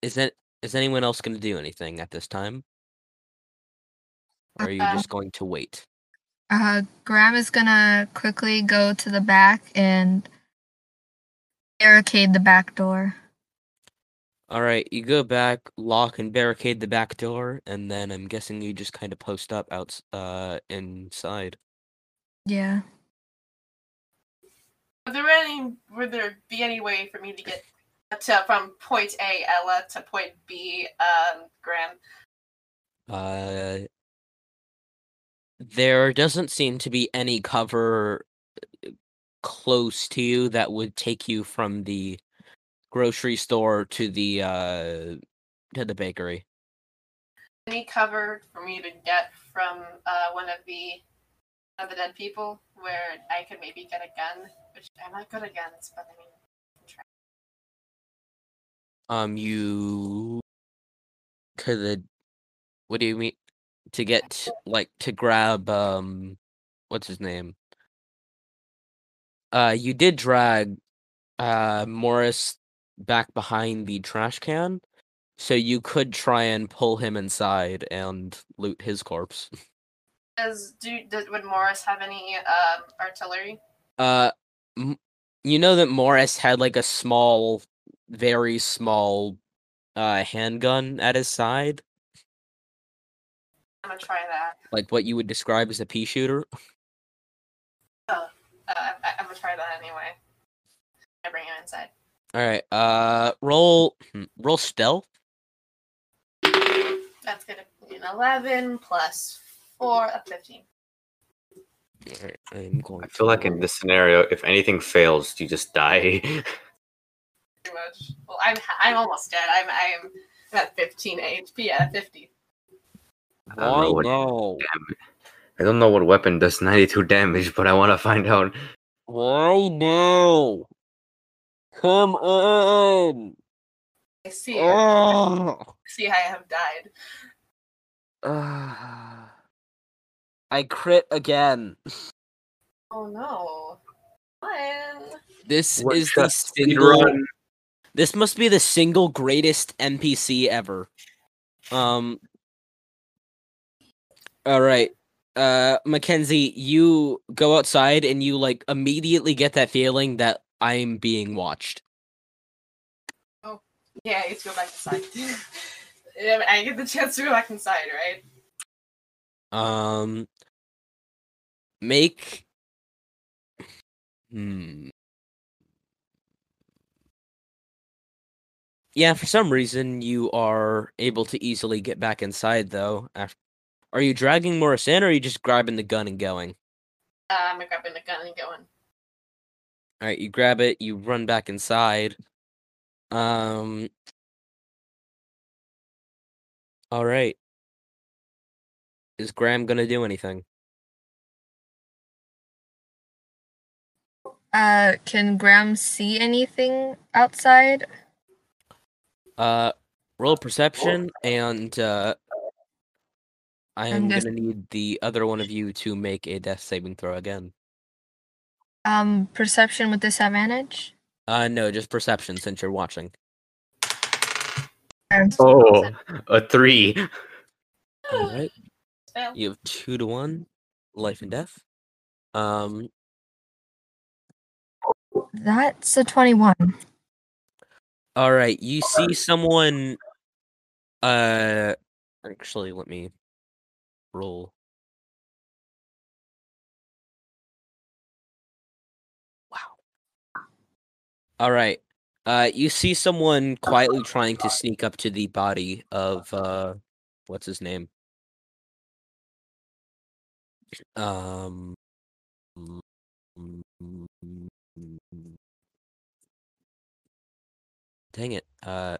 is that is anyone else going to do anything at this time? Or are you Uh, just going to wait? Uh, Graham is gonna quickly go to the back and barricade the back door. All right, you go back, lock and barricade the back door, and then I'm guessing you just kind of post up outs uh inside. Yeah. Would there any? Would there be any way for me to get to from point A, Ella, to point B, um, Graham? Uh, there doesn't seem to be any cover uh, close to you that would take you from the grocery store to the uh to the bakery. Any cover for me to get from uh, one of the one of the dead people where I could maybe get a gun? Which I'm not good at guns, but I mean, I. Um, you to the what do you mean to get like to grab um what's his name? Uh, you did drag uh Morris back behind the trash can, so you could try and pull him inside and loot his corpse. Does do does, would Morris have any um, artillery? Uh, m- you know that Morris had like a small, very small, uh, handgun at his side, I'm gonna try that. like what you would describe as a pea shooter. Uh, I, I'm gonna try that anyway. I bring him inside. All right. Uh, roll hmm, roll stealth. That's gonna be an 11 plus four, a 15. All right, I'm going. I feel like in this scenario, if anything fails, you just die. Pretty much. Well, I'm I'm almost dead. I'm I'm at 15 HP at 50. I don't know Oh what no! I don't know what weapon does 92 damage, but I want to find out. Why no? Come on! I see. Oh. See how I have died. Ah. I crit again. Oh no. Fun. This What is the the single. run? This must be the single greatest NPC ever. Um. All right, uh, Mackenzie, you go outside and you like immediately get that feeling that I'm being watched. Oh, yeah, I get to go back inside. I get the chance to go back inside, right? Um. Make. Hmm. Yeah, for some reason you are able to easily get back inside though. After, are you dragging Morris in, or are you just grabbing the gun and going? Uh, I'm grabbing the gun and going. All right, you grab it, you run back inside. Um. All right. Is Graham gonna do anything? Uh, can Graham see anything outside? Uh, roll perception, and uh, I I'm just- gonna need the other one of you to make a death saving throw again. Um, perception with disadvantage. Uh, no, just perception since you're watching. Oh, a three. All right, Fail. you have two to one, life and death. Um, That's a twenty-one. All right, you see someone. Uh, actually, let me roll. Wow. All right. Uh, you see someone quietly trying to sneak up to the body of uh, what's his name? Um. Dang it. Uh,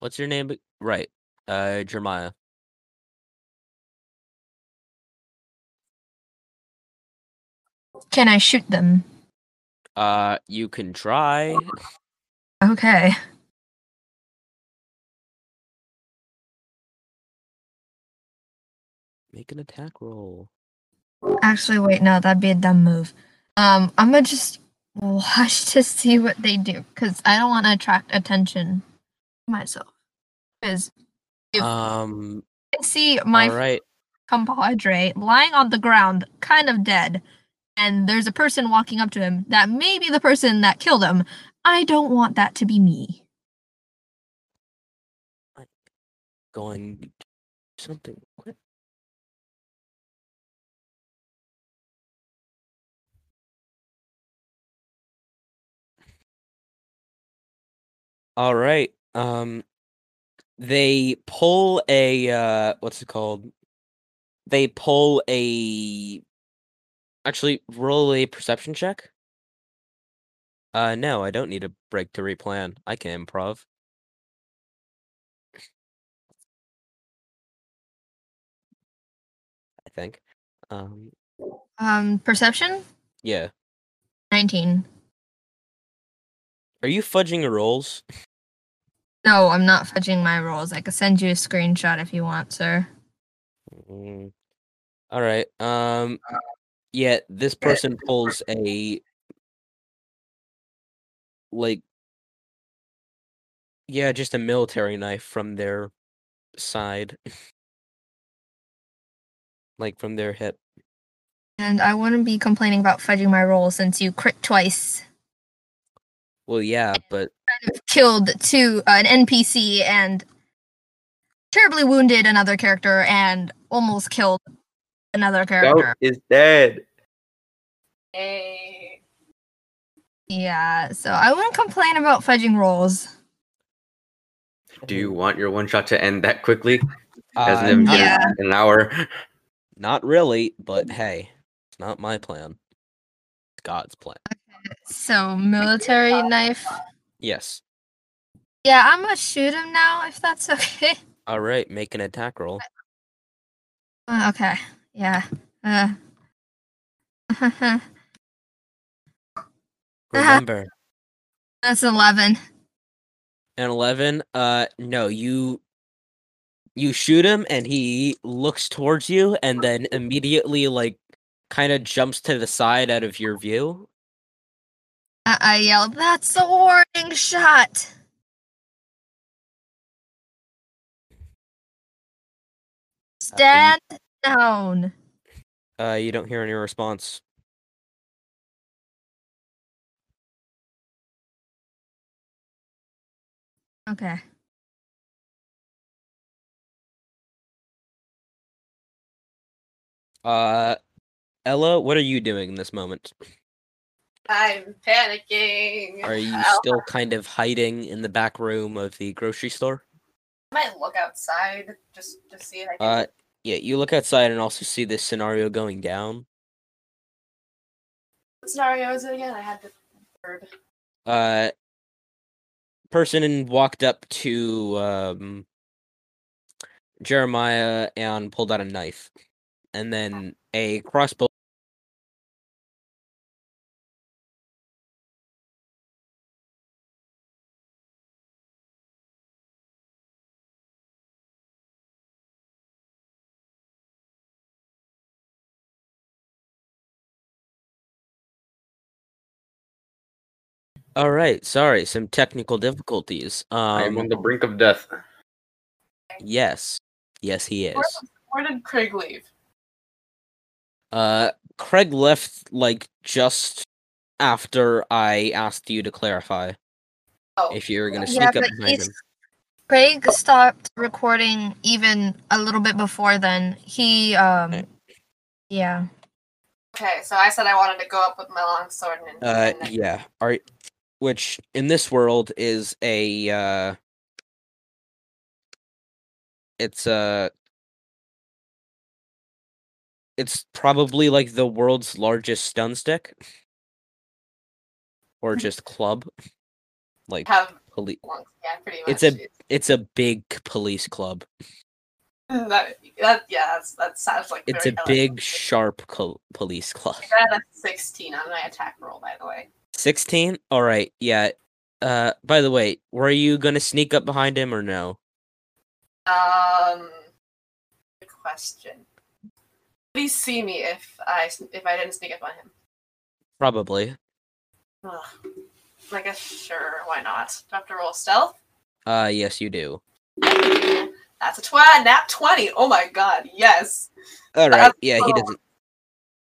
what's your name? Right. Uh, Jeremiah. Can I shoot them? Uh, you can try. Okay. Make an attack roll. Actually, wait, no, that'd be a dumb move. Um, I'm gonna just watch to see what they do because I don't want to attract attention myself. Because If- Um. I see my right. compadre lying on the ground, kind of dead, and there's a person walking up to him that may be the person that killed him. I don't want that to be me. Going to do something. quick. All right. Um they pull a uh what's it called? They pull a actually roll a perception check. Uh no, I don't need a break to replan. I can improv. I think. Um Um, perception yeah. nineteen. Are you fudging your rolls? No, I'm not fudging my rolls. I could send you a screenshot if you want, sir. Mm. All right. Um. Yeah, this person pulls a like yeah, just a military knife from their side, like from their hip. And I wouldn't be complaining about fudging my roll since you crit twice. Well, yeah, but killed two uh, an NPC and terribly wounded another character and almost killed another character. is dead. Yay. Yeah, so I wouldn't complain about fudging rolls. Do you want your one shot to end that quickly? uh, Hasn't been Yeah. an hour? not really, but hey, it's not my plan. It's God's plan. So military knife. Yes. Yeah, I'm gonna shoot him now if that's okay. All right, make an attack roll. Uh, okay. Yeah. Uh. Remember, that's eleven. an 11 uh no you you shoot him and he looks towards you and then immediately like kind of jumps to the side out of your view I, I yelled, "That's a warning shot!" Stand down. uh you don't hear any response Okay. uh ella what are you doing in this moment I'm panicking. are you I'll- still kind of hiding in the back room of the grocery store I might look outside just to see if I can. uh yeah you look outside and also see this scenario going down what scenario is it again? I had the word. uh person walked up to um Jeremiah and pulled out a knife and then a crossbow all right sorry some technical difficulties I am um on the brink of death. yes yes he is Where, where did Craig leave? uh Craig left like just after I asked you to clarify Oh, if you're gonna sneak Yeah, up but behind he's him. Craig stopped recording even a little bit before then. He um Okay. yeah. okay. So I said I wanted to go up with my long sword and. Uh, and yeah. Are which in this world is a uh, it's a it's probably like the world's largest stun stick, or just club. Like have poli- Yeah, pretty much. It's a- it's a big police club. That, that yeah, that's, that sounds like It's a big, sharp col- police club. I got a 16 on my attack roll, by the way. 16? All right. Yeah. Uh by the way, were you going to sneak up behind him or no? Um, good question. Please see me if I if I didn't sneak up on him. Probably. Ugh. I guess sure, why not? Do I have to roll stealth? Uh yes, you do. That's a twi- nat 20. Oh my god, yes. All right. That's Yeah, he doesn't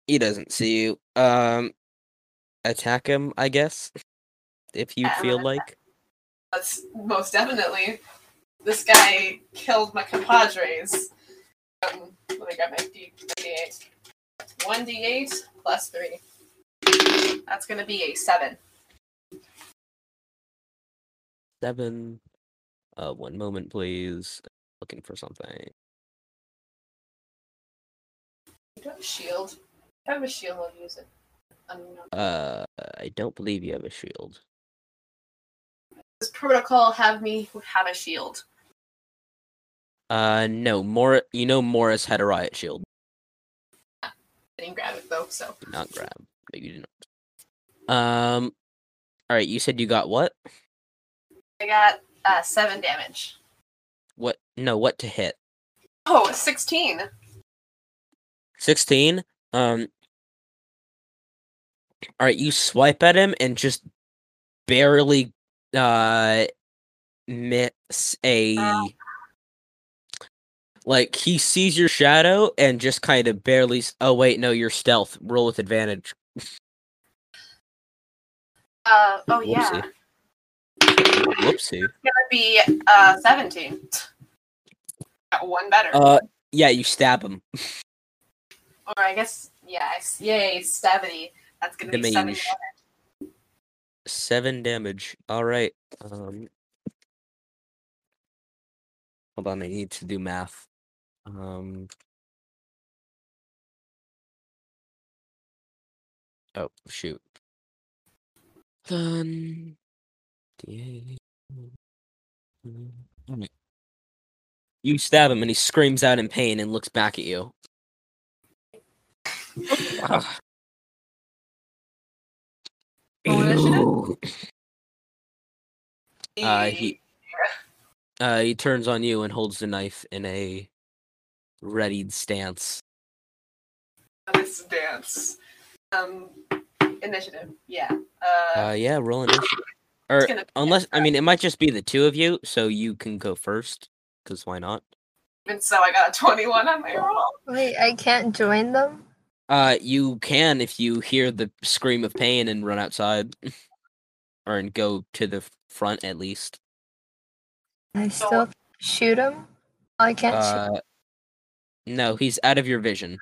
he doesn't see you. Um attack him, I guess. If you feel like. That's most definitely. This guy killed my compadres. Um, let me grab my D- my D8. 1d8 plus 3. That's gonna be a 7. 7 uh one moment please. Looking for something. You do have a shield. If I have a shield, I'll use it. Um, Uh I don't believe you have a shield. does protocol have me have a shield? Uh no, Mor you know Morris had a riot shield. I didn't grab it though, so. Did not grab. No, you didn't. Um all right, you said you got what? I got uh, 7 damage. No, what to hit? Oh, 16. 16 um all right you swipe at him and just barely uh miss a Oh. like he sees your shadow and just kind of barely oh wait no you're stealth roll with advantage Uh, oh yeah. whoopsie It's gonna be uh, 17. One better. uh yeah you stab him or I guess, yeah, I yay, 70. That's gonna be 7 Damage. damage. seven damage all right um hold on i need to do math um oh shoot Done. D8. Alright. You stab him and he screams out in pain and looks back at you. Ah. Ew. Uh, he uh, he turns on you and holds the knife in a readied stance. This dance. Um, initiative, yeah. Uh, Uh, yeah, roll initiative. Or gonna be unless I mean, it might just be the two of you, so you can go first. Cause why not? even so, I got a 21 on my roll. Wait, I can't join them? Uh, you can if you hear the scream of pain and run outside, or and go to the front at least. I still shoot him? I can't shoot. Uh, no, he's out of your vision.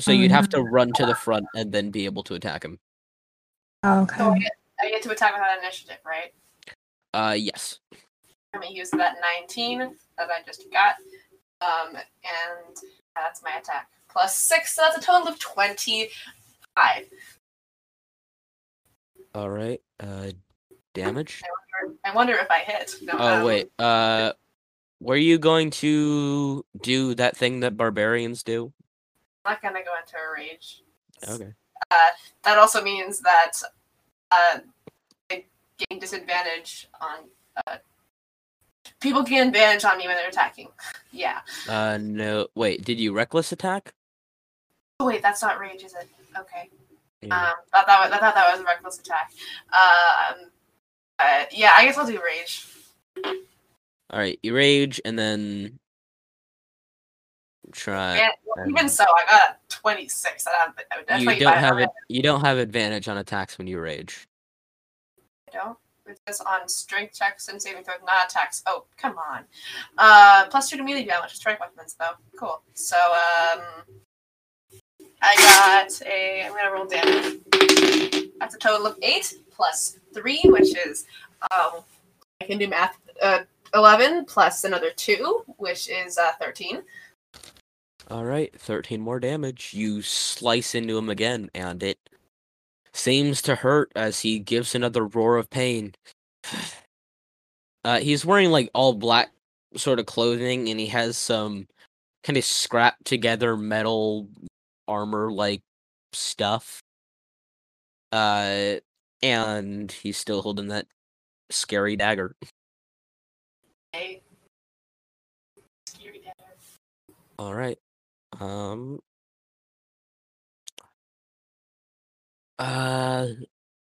So Oh, you'd have to run to the front and then be able to attack him. Oh, okay. So I get, I get to attack without initiative, right? Uh, yes. I'm gonna use that 19 that I just got. Um, and that's my attack. Plus 6, so that's a total of 25. All right. Uh, damage. I wonder if I hit. No, Oh um, wait. Uh, were you going to do that thing that barbarians do? I'm not gonna go into a rage. Okay. Uh, that also means that uh, I gain disadvantage on. Uh, people gain advantage on me when they're attacking. Yeah. Uh, no. Wait. Did you reckless attack? Oh wait, that's not rage, is it? Okay. Yeah. Um, thought that was, I thought that was a reckless attack. Um, uh, yeah, I guess I'll do rage. All right. You rage and then try. Um, even so, I got a 26. I don't, you don't have it. You don't have advantage on attacks when you rage. I don't. It this on strength checks and saving throws, not attacks. Oh, come on. Uh, plus two to melee damage to strike weapons, though. Cool. So, um, I got a. I'm gonna roll damage. That's a total of eight plus three, which is, um, I can do math. Uh, eleven plus another two, which is uh, thirteen. All right, 13 more damage. You slice into him again, and it seems to hurt as he gives another roar of pain. Uh, he's wearing like all black sort of clothing, and he has some kind of scrap together metal armor like stuff. Uh, and he's still holding that scary dagger. Okay. Scary dagger. All right. Um. Uh,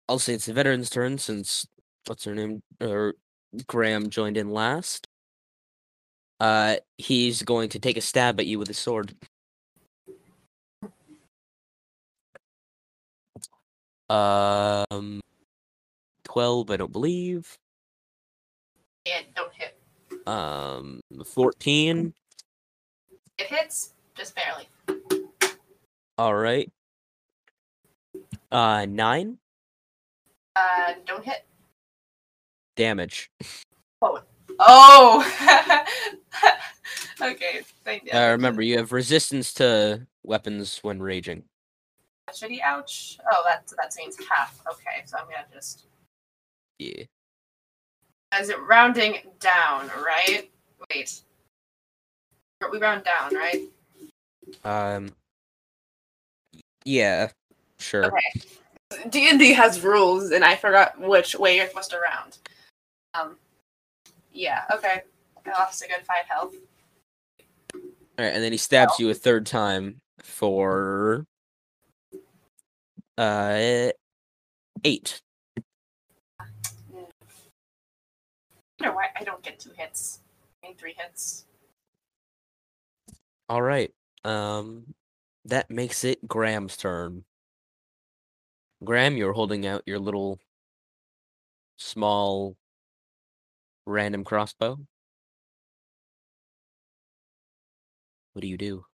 I'll say it's the veteran's turn since what's her name or Graham joined in last. Uh, he's going to take a stab at you with his sword. Um, twelve, I don't believe. And don't hit. Um, fourteen. It hits just barely. All right. Uh, nine Uh, don't hit. damage. Oh. okay. Thank you. Uh, remember, you have resistance to weapons when raging. He ouch? Oh, that that means half. Okay, so I'm gonna just. Yeah. Is it rounding down, right? Wait. We round down, right? Um. Yeah. Sure. Okay. D and D has rules, and I forgot which way you're supposed to round. Um. Yeah. Okay. I lost a good five health. All right, and then he stabs you a third time for uh eight. I why I don't get two hits. I need three hits. All right. Um, that makes it Graham's turn. Graham, you're holding out your little small random crossbow. What do you do?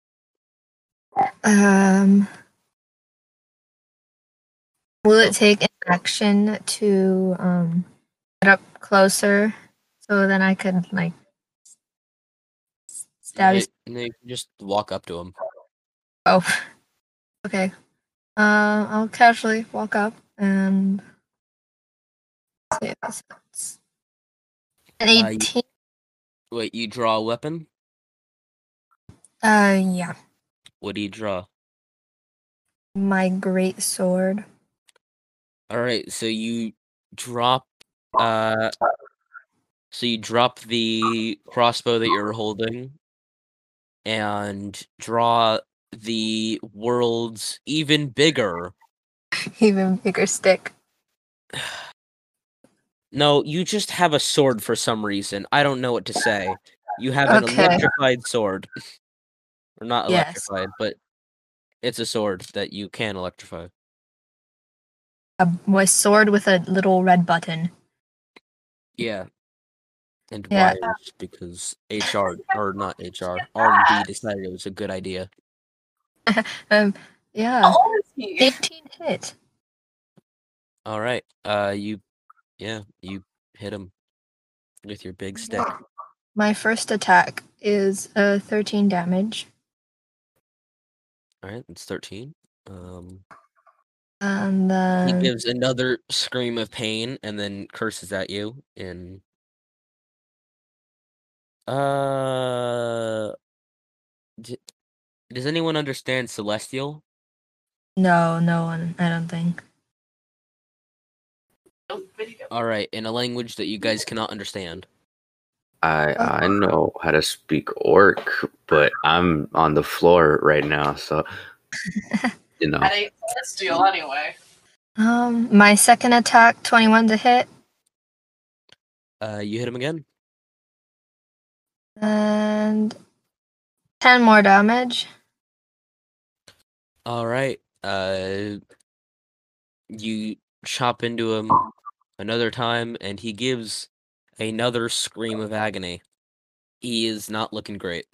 Um, will it take an action to um get up closer so then I could like stab his No, you can just walk up to him. Oh, okay. Uh, I'll casually walk up and see if. An Uh, you- 18. Wait, you draw a weapon? Uh, yeah. What do you draw? My great sword. All right, so you drop uh so you drop the crossbow that you're holding and draw the world's even bigger. Even bigger stick. No, you just have a sword for some reason. I don't know what to say. You have an Okay. electrified sword. or not Yes. electrified, but it's a sword that you can electrify. A my sword with a little red button. Yeah. And Yeah. wires because HR or not HR R&D decided it was a good idea. Um, yeah. How old is he? 18 hit. All right. Uh you yeah, you hit him with your big stick. My first attack is uh 13 damage. All right, it's 13. Um And he gives another scream of pain and then curses at you in uh d- does anyone understand celestial no, no one, I don't think. All right in a language that you guys cannot understand I I know how to speak orc, but I'm on the floor right now, so you know. That ain't celestial anyway. Um, my second attack, 21 to hit, uh you hit him again and 10 more damage. All right uh you chop into him another time, and he gives another scream of agony. He is not looking great.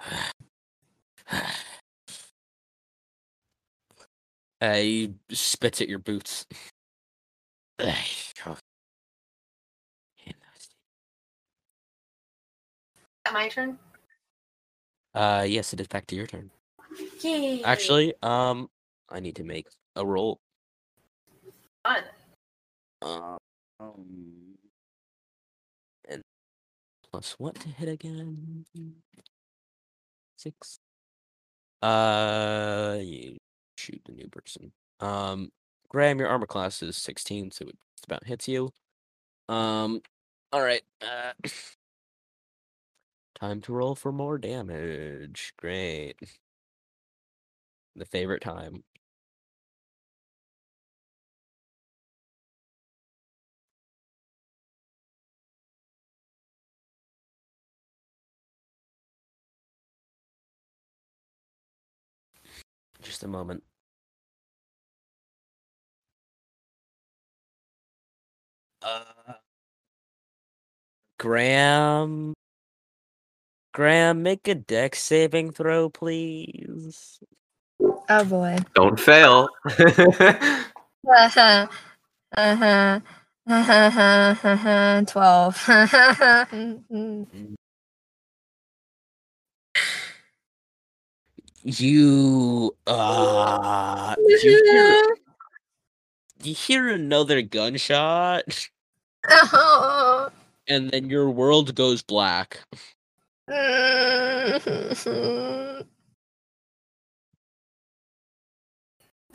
Uh, he spits at your boots. My turn. Uh, yes, it is back to your turn. Yay! Actually, um, I need to make a roll. fun. Uh, um, and plus what to hit again? Six. Uh, you shoot the new person. Um, Graham, your armor class is sixteen, so it just about hits you. Um, all right. Uh, time to roll for more damage. Great. The favorite time. Just a moment. Uh, Graham. Graham, make a Dex saving throw, please. Oh boy. Don't fail. Uh-huh. Uh-huh. Uh-huh. Twelve. You uh you hear, you hear another gunshot Oh. and then your world goes black. Do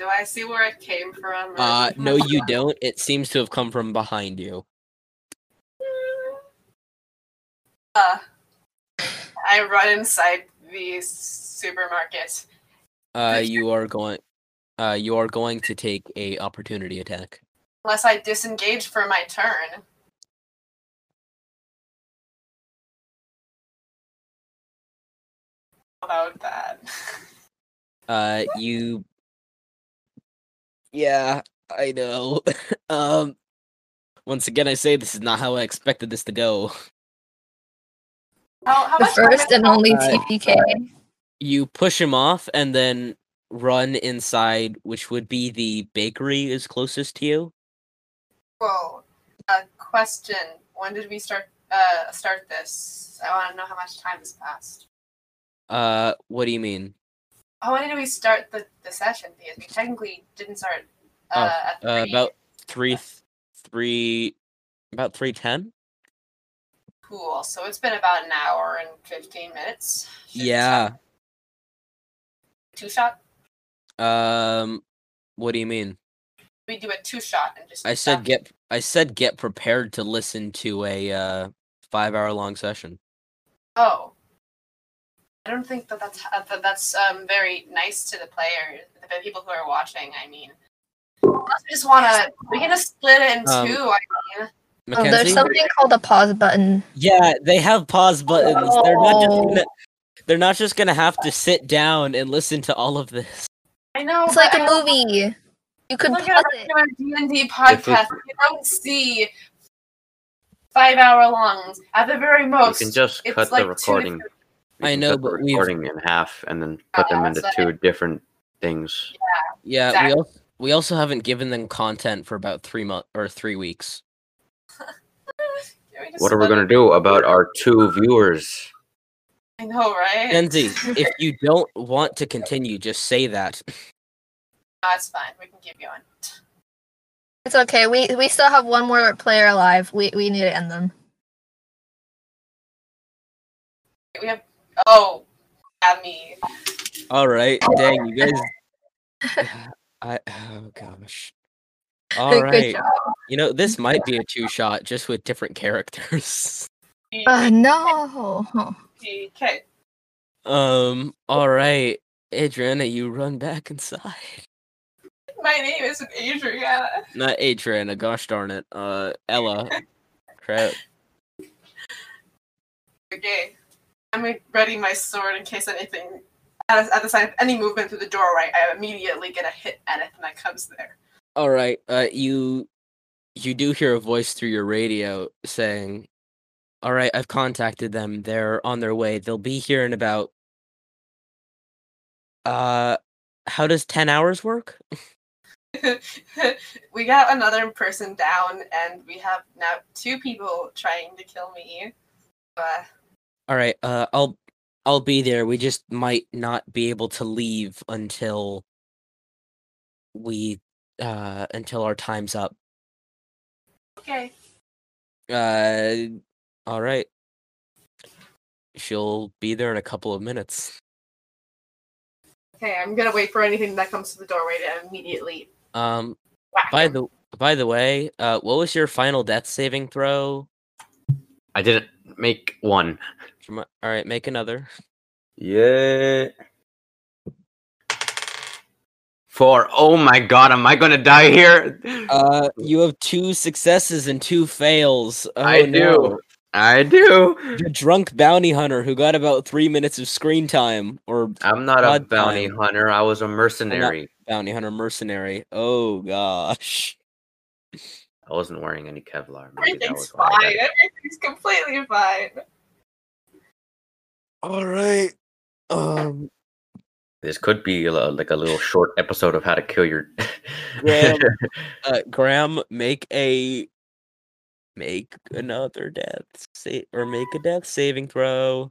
I see where it came from? Uh no you don't. It seems to have come from behind you. Uh, I run inside the supermarket. Uh you are going uh you are going to take a opportunity attack. Unless I disengage for my turn. About that. Uh you Yeah, I know. um once again I say this is not how I expected this to go. How, how The first and only Uh, TPK. You push him off and then run inside, which would be the bakery is closest to you. Whoa. A question. When did we start uh start this? I want to know how much time has passed. Uh what do you mean? Oh, when did we start the, the session? Because we technically didn't start Oh, uh, at Uh, about three, three, about three ten. Cool. So it's been about an hour and fifteen minutes. Should Yeah. Two shot. Um, what do you mean? We do a two shot and just. I said stop. get. I said get prepared to listen to a uh five hour long session. Oh. I don't think that that's uh, that that's um very nice to the players, the people who are watching. I mean, I just want to. We can just split it in Um, two. I mean, Oh, there's something called a pause button. Yeah, they have pause buttons. They're not just Oh. gonna. They're not just gonna have to sit down and listen to all of this. I know. It's like I a don't- movie. You could Look pause at a it. D and D podcast. You don't see five hour longs. At the very most. you can just cut like the two recording. Three- You I know, cut the but we've- recording in half and then oh, put them Yeah, into that's two different things. Yeah, Exactly. we also we also haven't given them content for about three months or three weeks. What are we gonna it? do about our two viewers? I know, right? Kenzie, if you don't want to continue, just say that. That's fine. We can keep going. It's okay. We we still have one more player alive. We we need to end them. We have. Oh, at me. All right, dang you guys. I oh gosh. All Good right, job. you know this might be a two shot just with different characters. Uh, no. Okay. Um. All right, Adriana, you run back inside. My name is Adriana. Not Adriana. Gosh darn it. Uh, Ella. Crap. Okay. I'm ready my sword in case anything. At, at the sign of any movement through the doorway, I immediately get a hit at anything that comes there. All right. Uh, you you do hear a voice through your radio saying, "All right, I've contacted them. They're on their way. They'll be here in about." Uh, how does ten hours work? we got another person down, and we have now two people trying to kill me. Uh, All right. Uh, I'll I'll be there. We just might not be able to leave until we uh until our time's up. okay. Uh, all right. She'll be there in a couple of minutes. Okay, I'm gonna wait for anything that comes to the doorway to immediately Um, by him. the by the way, uh, what was your final death saving throw? I didn't make one. Jermi- All right, make another. Yeah. Four. Oh my god, am I gonna die here? Uh, you have two successes and two fails. Oh, I do. no. I do. You're drunk bounty hunter who got about three minutes of screen time, or I'm not a bounty damn. hunter. I was a mercenary. bounty hunter mercenary. Oh gosh. I wasn't wearing any Kevlar. Maybe Everything's was why I fine. Everything's completely fine. All right. Um, This could be a, like a little short episode of how to kill your. Graham, uh, Graham, make a make another death sa- or make a death saving throw.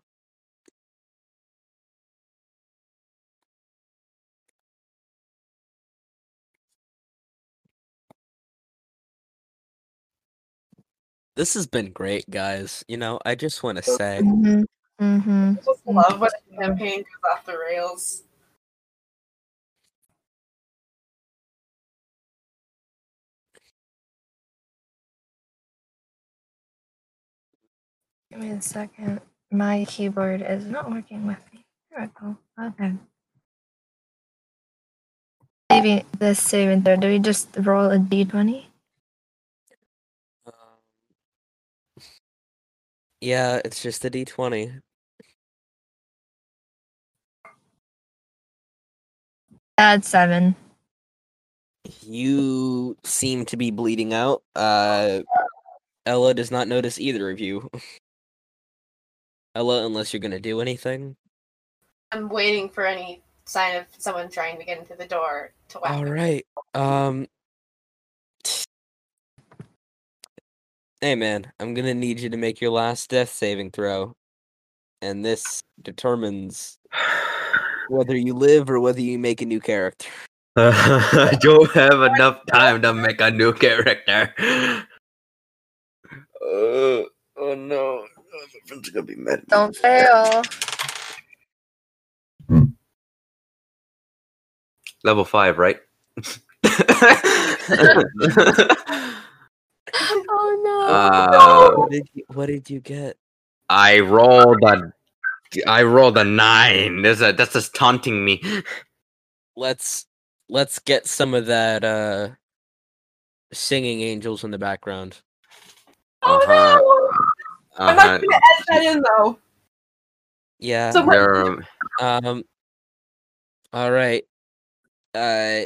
This has been great, guys. You know, I just want to say, Mm-hmm. Mm-hmm. I just love when a campaign goes off the rails. Give me a second. My keyboard is not working with me. Here we go. Okay. Maybe the saving throw. Do we just roll a d20? Um, yeah, it's just a d20. Add seven. You seem to be bleeding out. Uh, Ella does not notice either of you. Ella, unless you're gonna do anything. I'm waiting for any sign of someone trying to get into the door to whack All him. right. Um. Hey man, I'm gonna need you to make your last death saving throw, and this determines whether you live or whether you make a new character. I don't have enough time to make a new character. Uh, oh no. Oh, my friends are gonna be mad. Don't fail. Level five, right? Oh no. uh, What did you, what did you get? I rolled a. I rolled a nine. That's a, that's just taunting me. Let's let's get some of that uh singing angels in the background. Oh Uh-huh. no! I'm Uh-huh. not gonna edit that in though. Yeah. So what- um, Um. All right. Uh,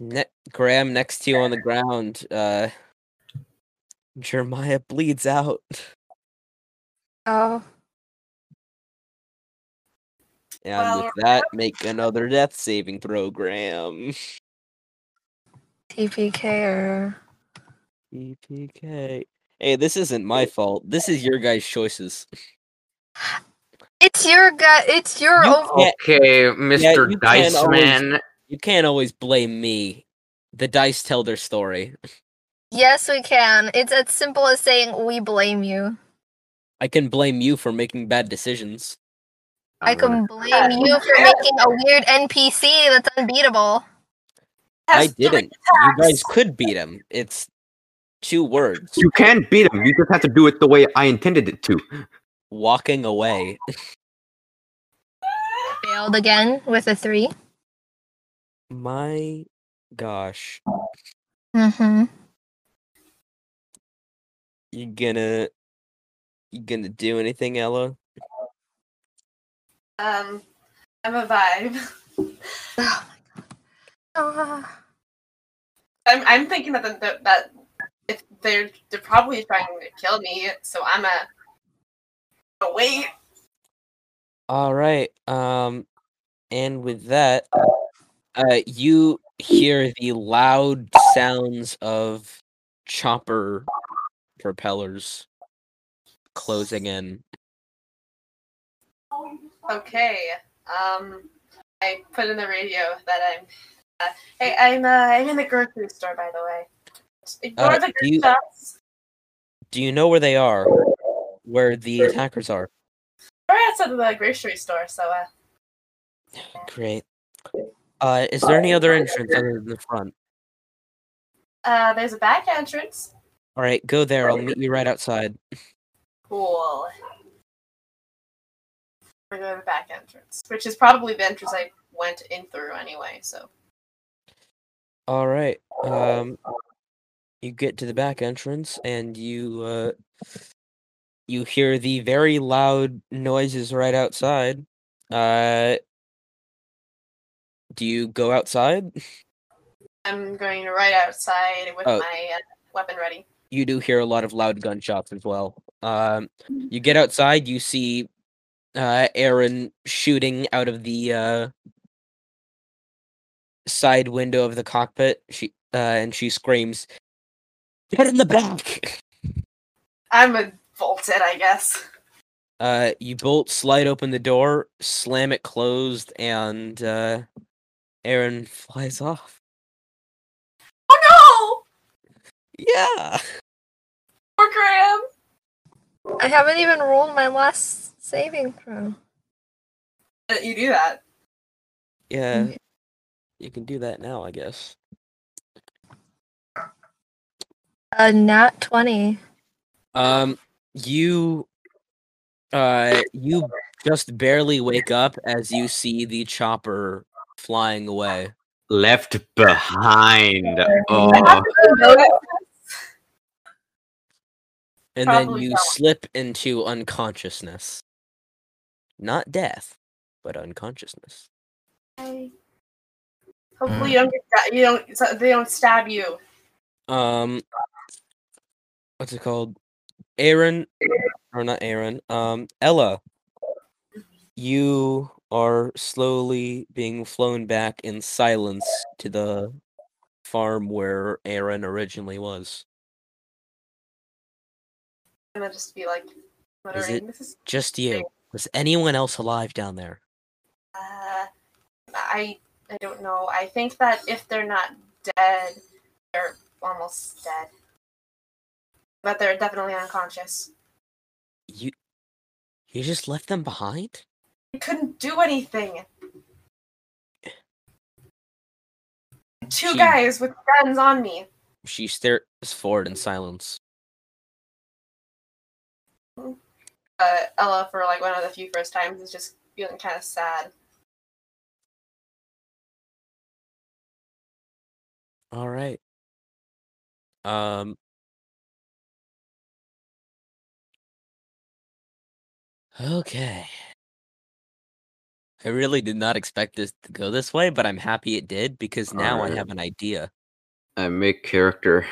ne- Graham next to you on the ground. Uh, Jeremiah bleeds out, Oh. And Well, with that, make another death saving throw, Graham. TPK or EPK. Hey, this isn't my fault. This is your guys' choices. it's your guy. It's your You over. okay, Mr. you Dice always- Man. You can't always blame me. The dice tell their story. Yes, we can. It's as simple as saying we blame you. I can blame you for making bad decisions. I I'm can blame you for making a weird NPC that's unbeatable. I didn't. You guys could beat him. It's two words. You can beat him. You just have to do it the way I intended it to. Walking away. Failed again with a three. My gosh. Mm-hmm. You gonna you gonna do anything, Ella? Um, I'm a vibe. Oh my god. Ah. I'm, I'm thinking that the, the, that if they're they're probably trying to kill me, so I'm a. Oh, wait. All right. Um, and with that, uh, you hear the loud sounds of chopper propellers closing in. Okay. Um, I put in the radio that I'm. Uh, hey, I'm uh, I'm in the grocery store, by the way. Ignore Uh, the do you- shots. Do you know where they are? Where the attackers are? We're outside of the grocery store, so uh, Great. Uh, is there any other entrance other than the front? uh, there's a back entrance. All right, go there. I'll meet you right outside. Cool. We're going to the back entrance, which is probably the entrance I went in through anyway. So All right. Um, you get to the back entrance and you uh, you hear the very loud noises right outside. Uh, do you go outside? I'm going right outside with Oh. my uh, weapon ready. You do hear a lot of loud gunshots as well. Um, you get outside. You see uh, Aaron shooting out of the uh, side window of the cockpit. She uh, and she screams, "Get in the back!" I'm a bolted, I guess. Uh, you bolt slide open the door, slam it closed, and uh, Aaron flies off. Oh no! Yeah. no! Poor Graham. I haven't even rolled my last saving throw. Uh, You do that. Yeah. Mhm. You can do that now, I guess. A nat 20. Um, you, uh, you just barely wake up as you see the chopper flying away. Left behind. Oh, have to notice and then you slip into unconsciousness. Not death, but unconsciousness. this. Hopefully, you don't get you don't so they don't stab you. Um, what's it called? Aaron, or not Aaron? Um, Ella, you are slowly being flown back in silence to the farm where Aaron originally was. And then just be like, muttering, "This is Just you. Was anyone else alive down there? Uh, I I don't know. I think that if they're not dead, they're almost dead. But they're definitely unconscious. You, you just left them behind? I couldn't do anything. Two She- guys with guns on me. She stares forward in silence. Uh, Ella, for like one of the few first times, is just feeling kind of sad. All right. Um. Okay. I really did not expect this to go this way, but I'm happy it did because now I have an idea. I make character.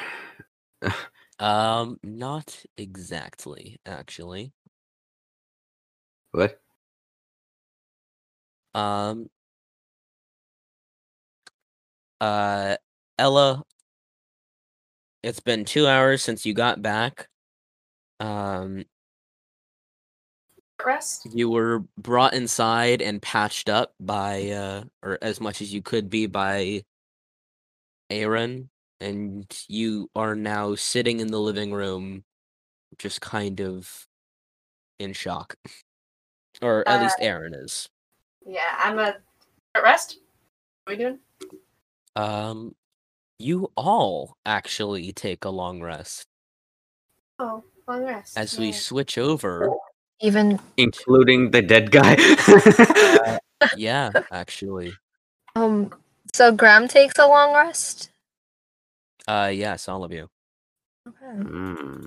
Um, not exactly, actually. What? Um, uh, Ella, it's been two hours since you got back. Um, Rest. you were brought inside and patched up by, uh, or as much as you could be by Aaron, and you are now sitting in the living room, just kind of in shock. Or at least Aaron is. Yeah, I'm a short rest. What are we doing? Um, you all actually take a long rest Oh, long rest. as we switch over. Even including the dead guy. yeah, actually. um so Graham takes a long rest? Uh, yes, all of you. Okay. Hmm.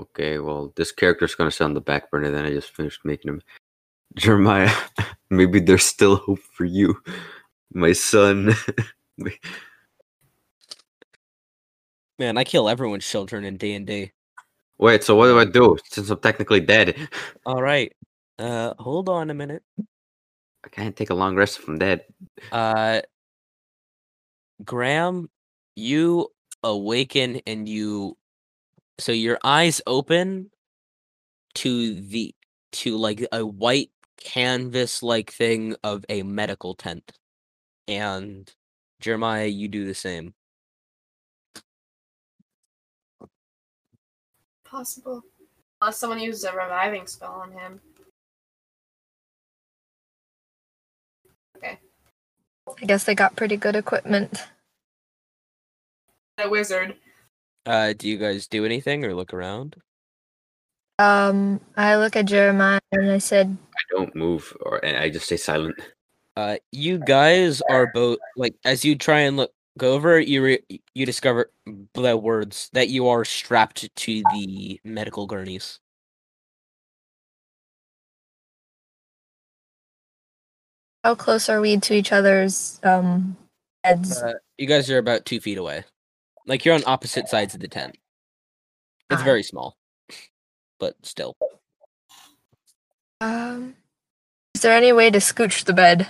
Okay, well, this character's gonna sit on the back burner. Then I just finished making him. Jeremiah, maybe there's still hope for you, my son. Man, I kill everyone's children in D and D. Wait, so what do I do since I'm technically dead? All right. Uh, hold on a minute. I can't take a long rest from I'm dead. Uh, Graham, you awaken and you, so your eyes open to the to like a white canvas like thing of a medical tent, and Jeremiah, you do the same. Possible. Unless someone uses a reviving spell on him. Okay. I guess they got pretty good equipment. A wizard. Uh, do you guys do anything or look around? Um, I look at Jeremiah and I said, I don't move, or and I just stay silent. Uh, you guys are both like as you try and look go over, you re- you discover the words that you are strapped to the medical gurneys. "How close are we to each other's um heads?" Uh, you guys are about two feet away, like you're on opposite sides of the tent. It's Ah. very small, but still. Um, is there any way to scooch the bed?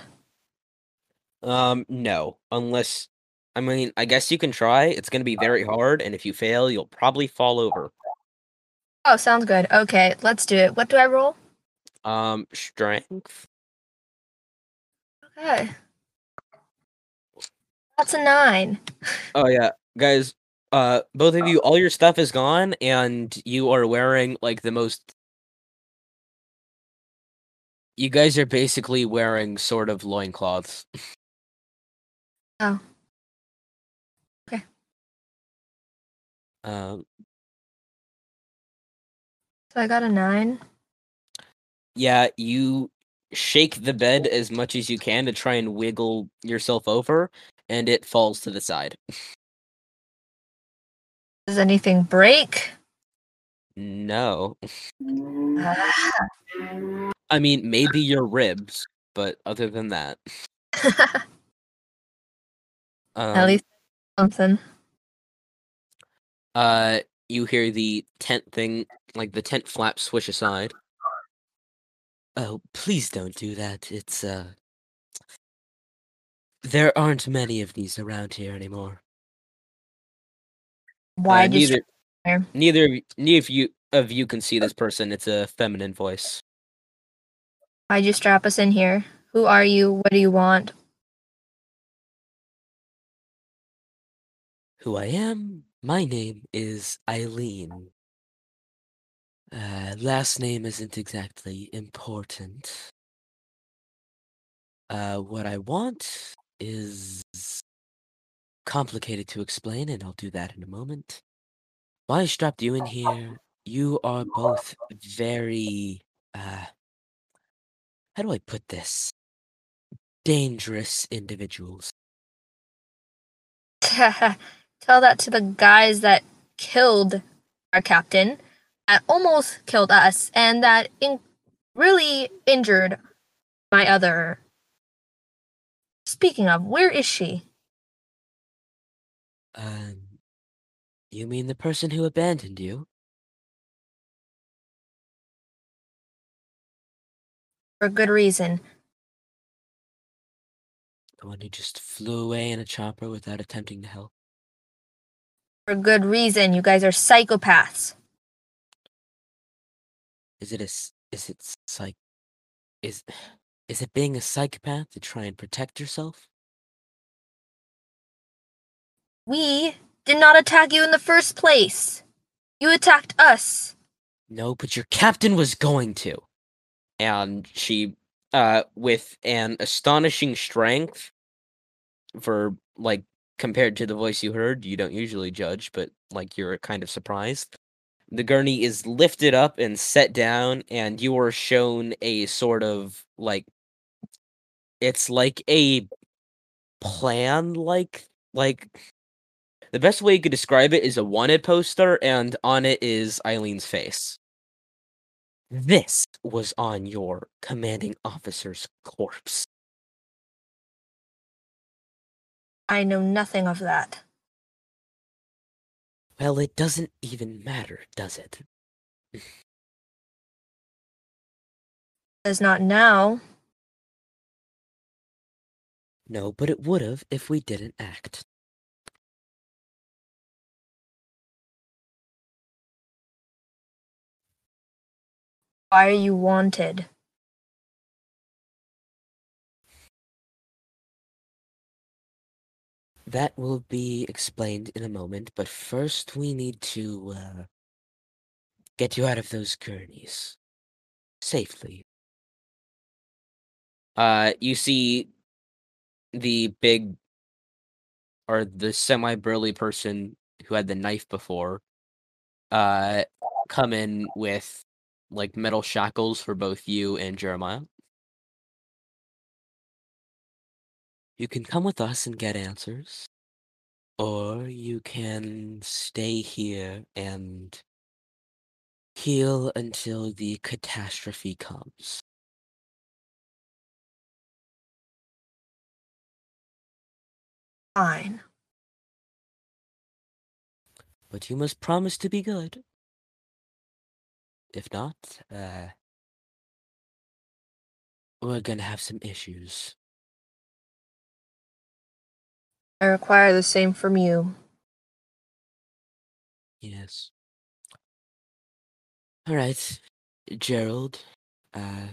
Um, no, unless I mean, I guess you can try. It's gonna be very hard, and if you fail, you'll probably fall over. Oh, sounds good. Okay, let's do it. What do I roll? Um, strength. Okay, that's a nine. Oh yeah, guys. Uh, both of you, all your stuff is gone, and you are wearing like the most. You guys are basically wearing sort of loincloths. Oh. Okay. Um, So I got a nine. yeah, you shake the bed as much as you can to try and wiggle yourself over, and it falls to the side. Does anything break? No, Ah. I mean maybe your ribs, but other than that, um, At least something. uh, you hear the tent thing, like the tent flap swish aside. Oh, please don't do that. It's uh, there aren't many of these around here anymore. Why uh, neither, neither, of y- neither of you of you can see this person. It's a feminine voice. why'd you strap us in here? Who are you? What do you want? Who I am? My name is Eileen. Uh, last name isn't exactly important. Uh, what I want is complicated to explain, and I'll do that in a moment. Why I strapped you in here? You are both very, uh, how do I put this? Dangerous individuals. Tell that to the guys that killed our captain, that almost killed us, and that in- really injured my other. Speaking of, where is she? Um, you mean the person who abandoned you? For good reason. The one who just flew away in a chopper without attempting to help? For good reason. You guys are psychopaths. Is it a. is it psych is is it being a psychopath to try and protect yourself? We did not attack you in the first place. You attacked us. No, but your captain was going to. And she uh with an astonishing strength for like compared to the voice you heard, you don't usually judge, but like you're kind of surprised. The gurney is lifted up and set down, and you are shown a sort of like it's like a plan like like the best way you could describe it is a wanted poster and on it is Eileen's face. This was on your commanding officer's corpse. I know nothing of that. Well, it doesn't even matter, does it? Does not now. No, but it would have if we didn't act. Why are you wanted? That will be explained in a moment, but first we need to uh, get you out of those gurneys safely. Uh, you see the big or the semi burly person who had the knife before uh come in with like metal shackles for both you and Jeremiah. You can come with us and get answers, or you can stay here and heal until the catastrophe comes. Fine. But you must promise to be good. If not, uh, we're gonna have some issues. I require the same from you. Yes. All right, Gerald. Uh,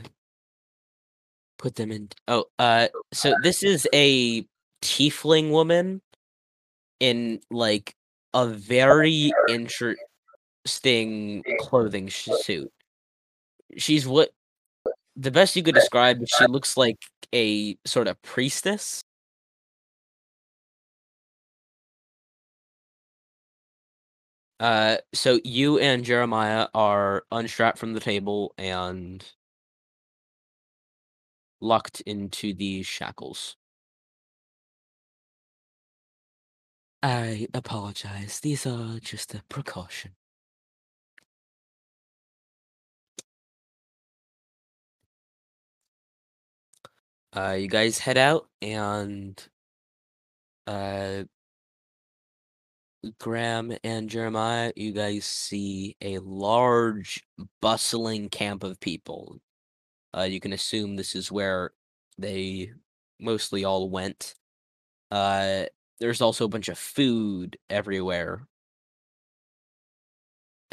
put them in. Oh, uh, so this is a tiefling woman in like a very interesting clothing suit. She's what the best you could describe. Is she looks like a sort of priestess. Uh, so you and Jeremiah are unstrapped from the table and locked into these shackles. I apologize. These are just a precaution. Uh, you guys head out and uh, Graham and Jeremiah, you guys see a large, bustling camp of people. Uh, you can assume this is where they mostly all went. Uh, there's also a bunch of food everywhere.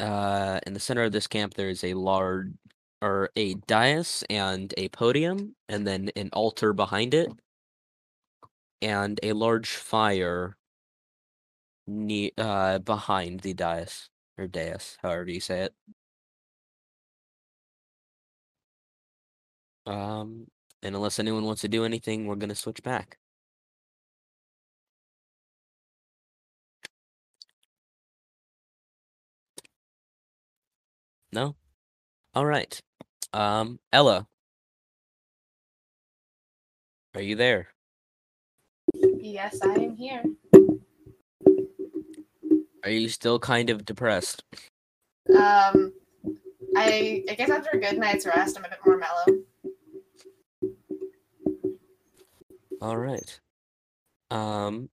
Uh, in the center of this camp, there is a large or a dais and a podium, and then an altar behind it, and a large fire ne- uh, behind the dais or dais, however you say it. Um, and unless anyone wants to do anything, we're gonna switch back. No? All right. Um, Ella. Are you there? Yes, I am here. Are you still kind of depressed? Um, I I guess after a good night's rest, I'm a bit more mellow. All right. Um.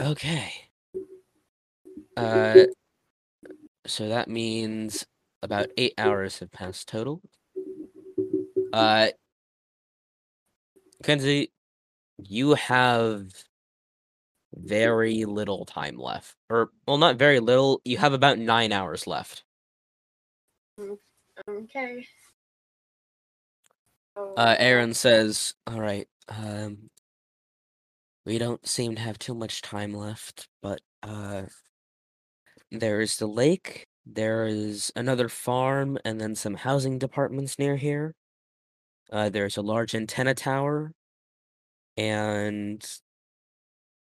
Okay. Uh. So that means about eight hours have passed total. Uh. Kenzie, you have very little time left, or well, not very little. You have about nine hours left. Okay. Uh, Aaron says, "All right. Um, we don't seem to have too much time left, but uh, there is the lake. There is another farm, and then some housing departments near here. Uh, there's a large antenna tower, and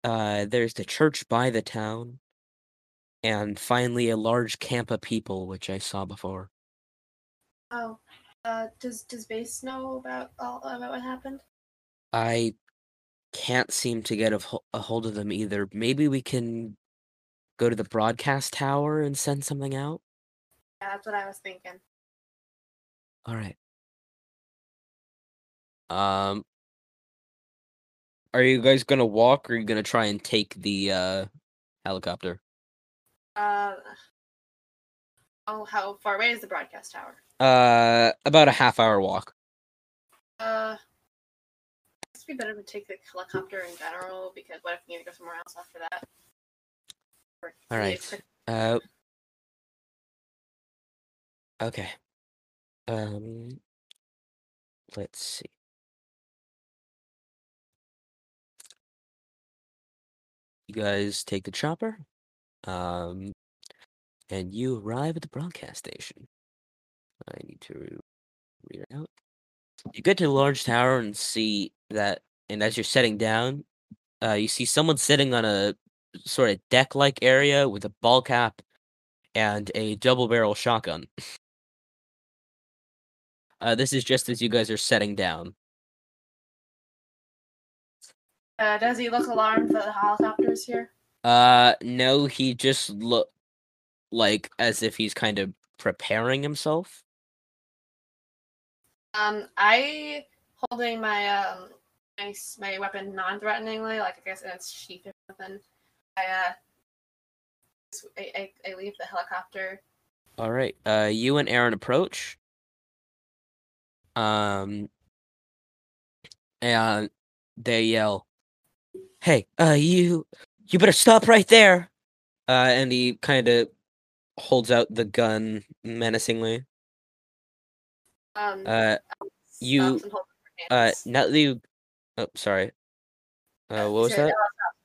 uh, there's the church by the town, and finally a large camp of people, which I saw before. Oh, uh, does does base know about all about what happened? I can't seem to get a, a hold of them either. Maybe we can go to the broadcast tower and send something out. Yeah, that's what I was thinking. All right. Um. are you guys gonna walk or are you gonna try and take the uh helicopter? Uh, oh, how far away is the broadcast tower? Uh about a half hour walk. Uh, it's be better to take the helicopter in general because what if we need to go somewhere else after that? All right. Uh Okay. Um let's see. You guys take the chopper. Um and you arrive at the broadcast station. I need to read it out. You get to the large tower and see that and as you're setting down, uh you see someone sitting on a sort of deck-like area with a ball cap and a double barrel shotgun. Uh, this is just as you guys are setting down. Uh, does he look alarmed that the helicopter is here? Uh, no, he just look like as if he's kind of preparing himself. Um, I holding my um my, my weapon non-threateningly, like I guess in its sheath or something. I uh, I, I, I leave the helicopter. All right. Uh, you and Aaron approach. Um, and they yell, "Hey, uh, you, you better stop right there!" Uh, and he kind of holds out the gun menacingly. Um, Uh, you- stops and holds up her uh, you, oh, sorry. Uh, what was that? Stops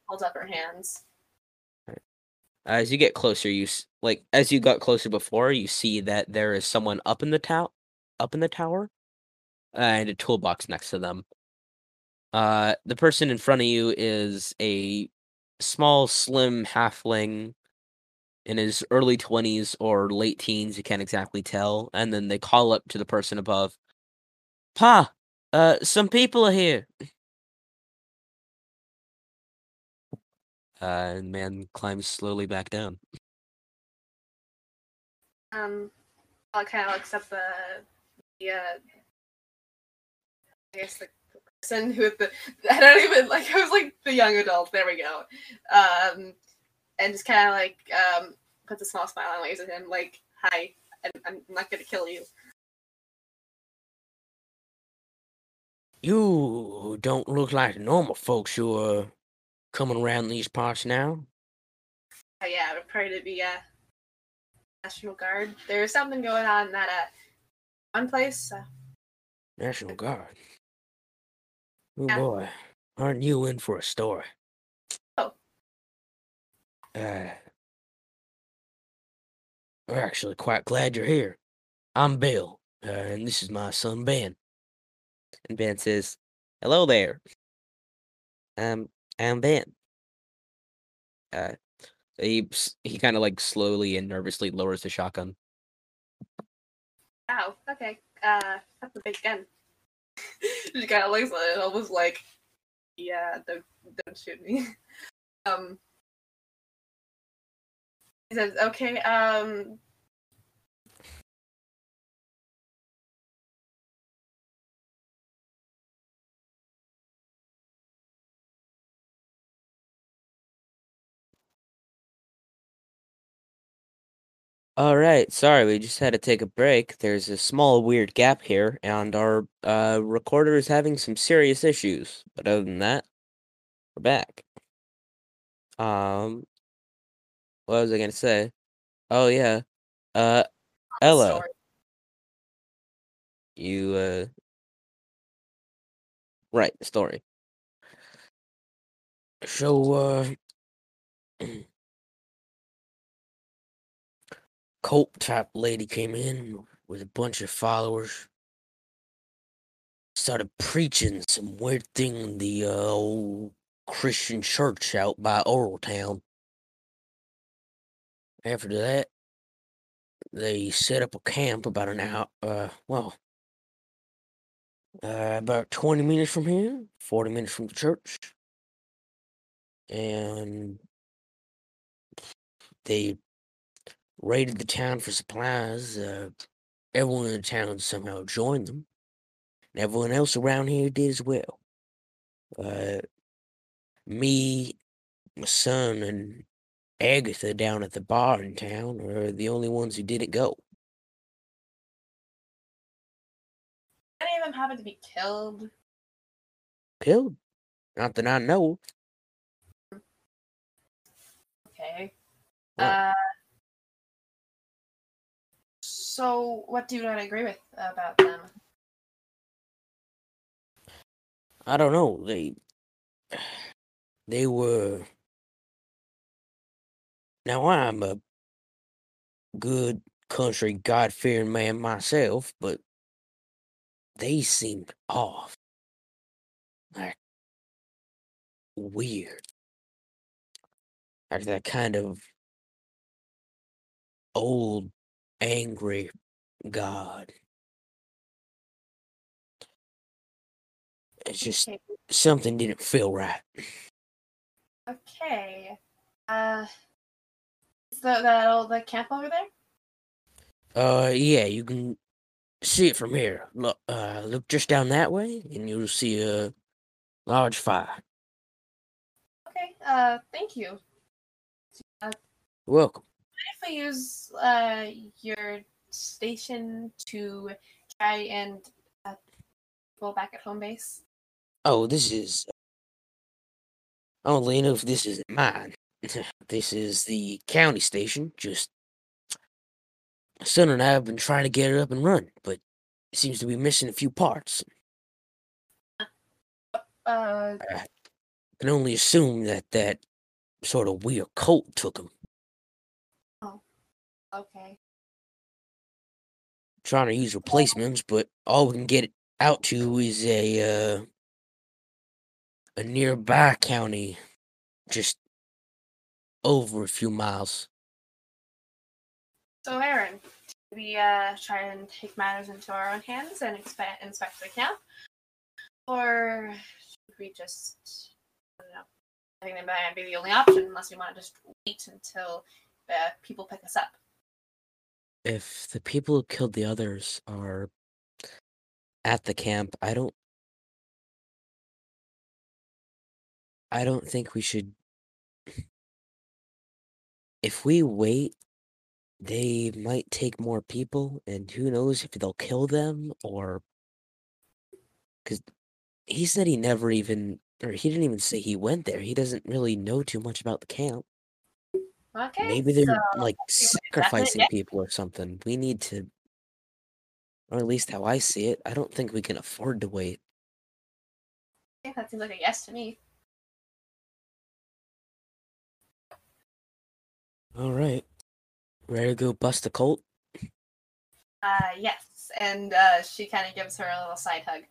Holds up her hands. As you get closer, you like as you got closer before, you see that there is someone up in the tower, up in the tower, and a toolbox next to them. Uh, the person in front of you is a small, slim halfling in his early twenties or late teens. You can't exactly tell. And then they call up to the person above, "Pa, uh, some people are here." Uh, and man climbs slowly back down. Um, I kind of looks up the the uh, I guess the person who had the I don't even like I was like the young adult. There we go. Um, and just kind of like um puts a small smile and waves at him like, "Hi, I'm, I'm not gonna kill you." You don't look like normal folks who are coming around these parts now. Uh, yeah, we're probably to be uh National Guard. There's something going on in that uh one place. Uh, National Guard. Oh Yeah. boy, aren't you in for a story? Oh. Uh, we're actually quite glad you're here. I'm Bill, uh, and this is my son Ben. And Ben says, "Hello there. Um, I'm Ben." Uh, he he kind of like slowly and nervously lowers the shotgun. Ow. Okay. Uh, that's a big gun. she kind of looks at it, almost like, yeah, don't don't shoot me. um. He says, "Okay. Um. All right, sorry, we just had to take a break. There's a small weird gap here, and our uh, recorder is having some serious issues. But other than that, we're back. Um, what was I gonna say? Oh yeah, uh, Ella, story. you uh, right, story. So uh, cult type lady came in with a bunch of followers. Started preaching some weird thing in the uh, old Christian church out by Orril Town. After that, they set up a camp about an hour. Uh, well, uh, about twenty minutes from here, forty minutes from the church, and they raided the town for supplies. Uh, everyone in the town somehow joined them. And everyone else around here did as well. Uh, me, my son, and Agatha down at the bar in town are the only ones who didn't go. Any of them happen to be killed? Killed? Not that I know. Okay. What? Uh, so, what do you not agree with about them? I don't know. They they were now I'm a good country God fearing man myself, but they seemed off. Like weird. Like that kind of old angry God. It's just Okay. something didn't feel right. Okay. Uh, is the, that old the camp over there? Uh, yeah, you can see it from here. Look, uh, look just down that way, and you'll see a large fire. Okay. Uh, thank you. Welcome. If I use uh your station to try and uh, go back at home base. Oh, this is. Only enough, this isn't mine. this is the county station. Just my son and I have been trying to get it up and run, but it seems to be missing a few parts. Uh, can only assume that that sort of weird cult took him. Okay. Trying to use replacements, but all we can get out to is a uh, a nearby county, just over a few miles. So, Aaron, should we uh, try and take matters into our own hands and inspect, inspect the camp? Or should we just, I don't know, I think that might be the only option unless we want to just wait until uh, people pick us up. If the people who killed the others are at the camp, I don't. I don't think we should. If we wait, they might take more people, and who knows if they'll kill them or. Because he said he never even. Or he didn't even say he went there. He doesn't really know too much about the camp. Okay. Maybe they're so like sacrificing yeah. people or something. We need to, or at least how I see it. I don't think we can afford to wait. Okay, that seems like a yes to me. All right, ready to go bust a cult? Uh, yes. And uh, she kind of gives her a little side hug.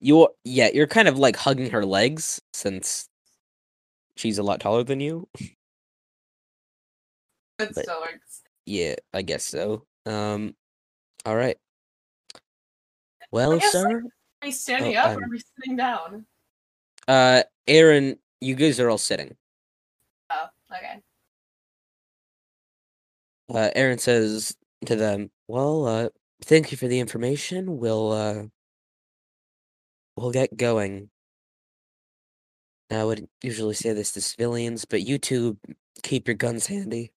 You're yeah, you're kind of like hugging her legs since she's a lot taller than you. It But- still works. Yeah, I guess so. Um, all right. Well, guess, sir, Are we standing Oh, up or are we sitting down? uh, Aaron, you guys are all sitting. Oh, okay. Uh, Aaron says to them, "Well, uh, thank you for the information. We'll uh, we'll get going." I would usually say this to civilians, but you two keep your guns handy.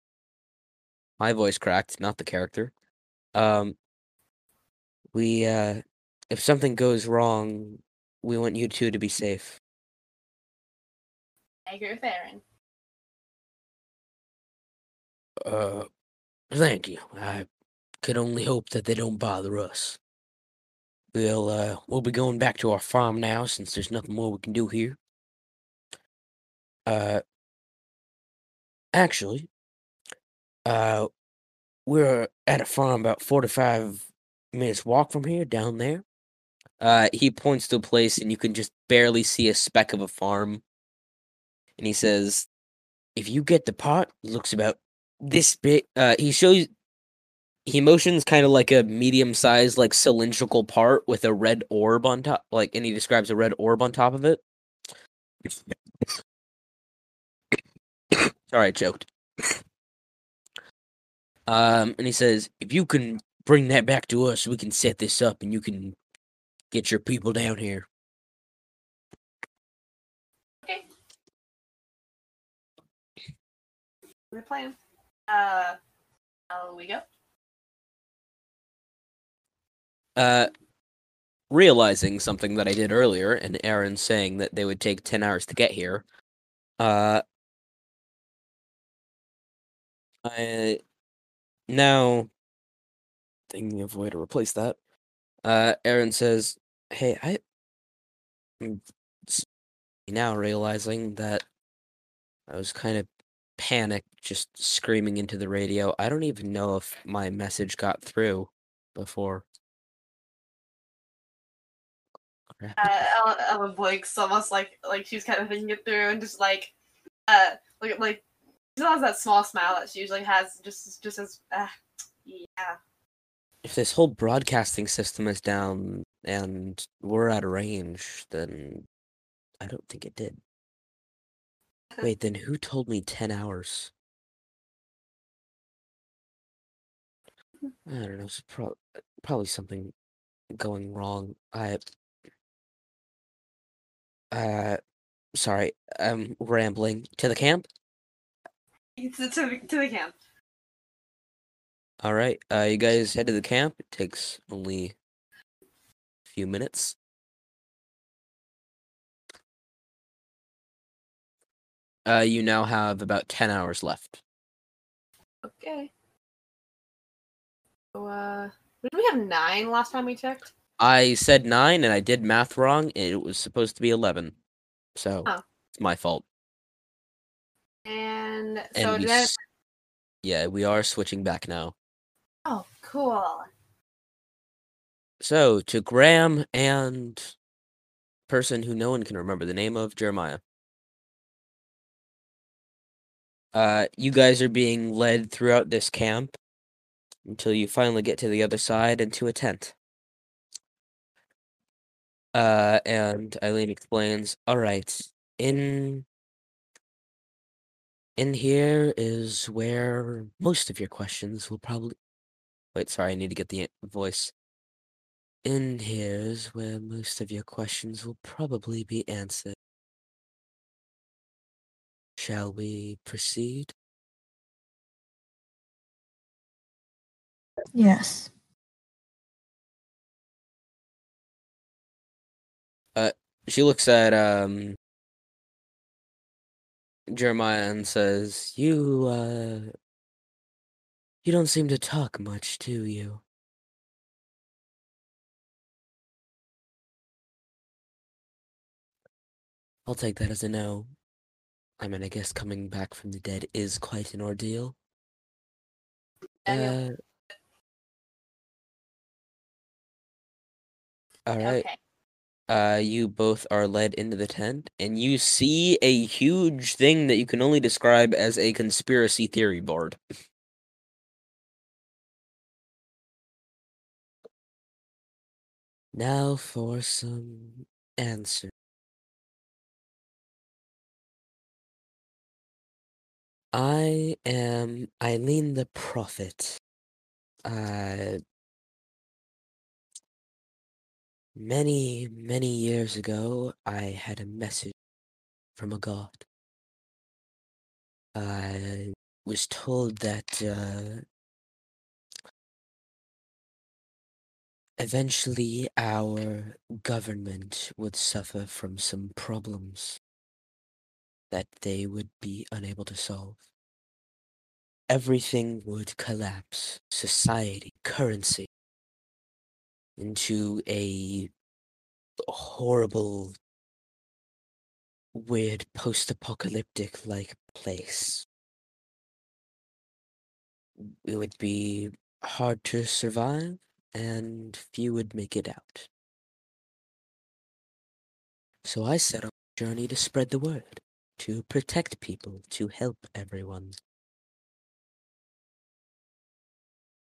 My voice cracked, not the character. Um, we uh, if something goes wrong, we want you two to be safe. I agree with Aaron. Uh, thank you. I could only hope that they don't bother us. We'll uh, we'll be going back to our farm now since there's nothing more we can do here. Uh, actually, uh, we're at a farm about four to five minutes walk from here, down there. Uh, he points to a place, and you can just barely see a speck of a farm. And he says, "If you get the pot, looks about this big." Uh, he shows. He motions kind of like a medium-sized, like cylindrical part with a red orb on top, like, and he describes a red orb on top of it. Sorry, I choked. um, and he says, if you can bring that back to us, we can set this up and you can get your people down here. We're playing. Uh, how we go? Uh, realizing something that I did earlier, and Aaron saying that they would take 10 hours to get here, uh, I now thinking of a way to replace that. Uh, Aaron says, "Hey, I now realizing that I was kind of panicked, just screaming into the radio. I don't even know if my message got through before." Uh, Ella, Ella Blake's almost like like she's kind of thinking it through and just like uh like like still has that small smile that she usually has. Just just as uh, yeah. if this whole broadcasting system is down and we're out of range, then I don't think it did. Wait, then who told me 10 hours? I don't know. It's pro- probably something going wrong. I. Uh, sorry. I'm rambling. To the camp? To, to, the- to the camp. All right. Uh, you guys head to the camp. It takes only a few minutes. Uh, you now have about 10 hours left. Okay. So uh, did we have nine last time we checked? I said nine and I did math wrong. and It was supposed to be 11. So Oh. it's my fault. And And so we then s- yeah, we are switching back now. oh cool. So to Graham and person who no one can remember the name of, Jeremiah. Uh, you guys are being led throughout this camp until you finally get to the other side and to a tent. Uh, and Eileen explains, all right, in in here is where most of your questions will probably wait, sorry, I need to get the voice. In here's where most of your questions will probably be answered. Shall we proceed? Yes. She looks at um Jeremiah and says, "You uh you don't seem to talk much, do you?" I'll take that as a no. I mean, I guess coming back from the dead is quite an ordeal. Uh, all right. Okay. Uh, you both are led into the tent, and you see a huge thing that you can only describe as a conspiracy theory board. Now for some answer. I am Eileen the Prophet. Uh, many, many years ago, I had a message from a god. I was told that uh, eventually our government would suffer from some problems that they would be unable to solve. Everything would collapse society, currency into a horrible, weird post apocalyptic like place. It would be hard to survive, and few would make it out. So I set up a journey to spread the word, to protect people, to help everyone.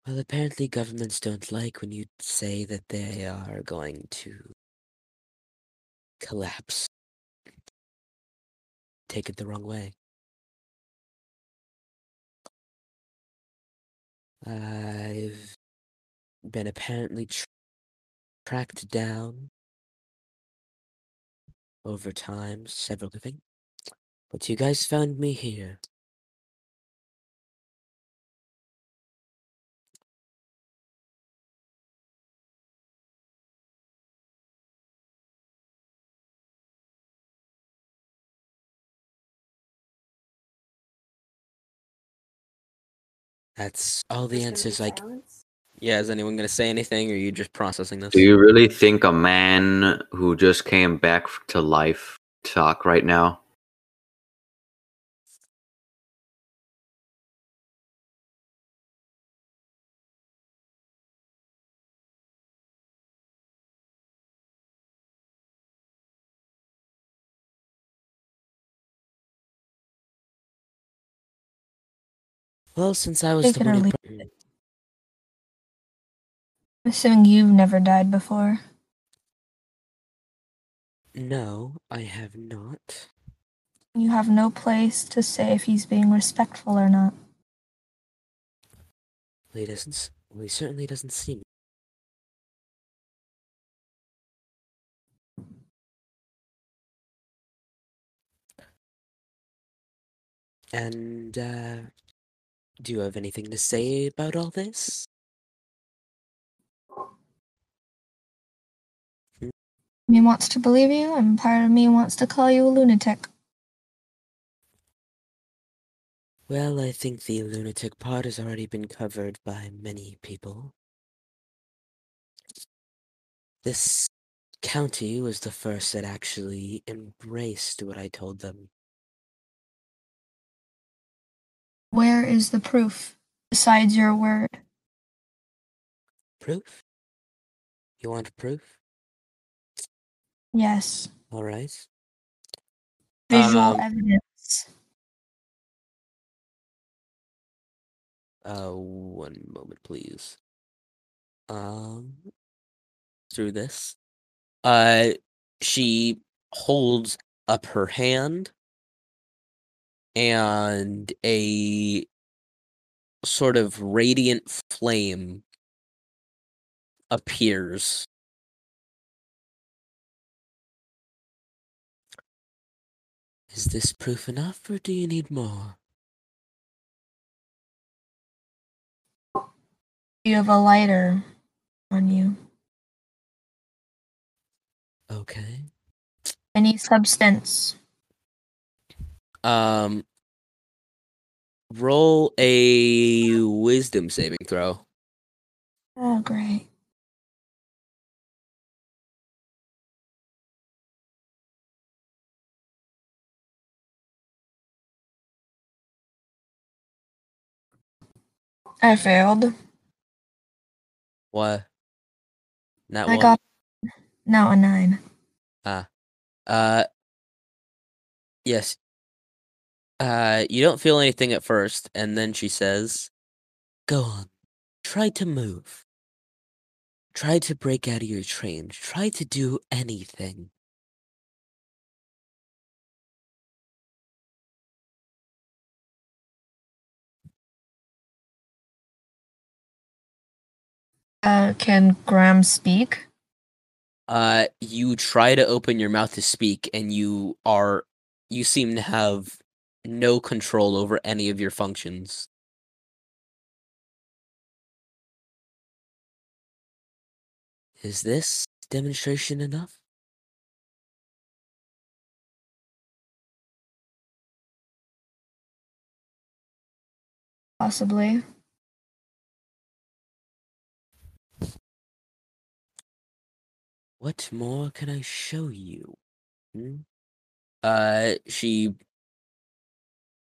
Well, apparently governments don't like when you say that they are going to collapse. Take it the wrong way. I've been apparently tr- tracked down over time, several living. But you guys found me here. That's all the There's gonna be answers. Like, silence? yeah, is anyone gonna say anything, or are you just processing this? Do you really think a man who just came back to life talk right now? Well, since I was Take the one who I'm assuming you've never died before. No, I have not. You have no place to say if he's being respectful or not. Well, he doesn't. Well, he certainly doesn't seem. And uh, do you have anything to say about all this? Me wants to believe you, and part of me wants to call you a lunatic. Well, I think the lunatic part has already been covered by many people. This county was the first that actually embraced what I told them. Where is the proof besides your word? Proof? You want proof? Yes, All right. visual Um, evidence. Uh, one moment, please. Um, through this, uh, she holds up her hand, and a sort of radiant flame appears. Is this proof enough, or do you need more? You have a lighter on you. Okay. Any substance. Um, roll a wisdom saving throw. Oh, great. I failed. What? Not I one. got no a nine. Ah. Uh, yes. Uh, you don't feel anything at first, and then she says, "Go on, try to move. Try to break out of your train. Try to do anything." Uh, can Graham speak? Uh, you try to open your mouth to speak, and you are, you seem to have no control over any of your functions. Is this demonstration enough? Possibly. What more can I show you? Hmm? Uh, she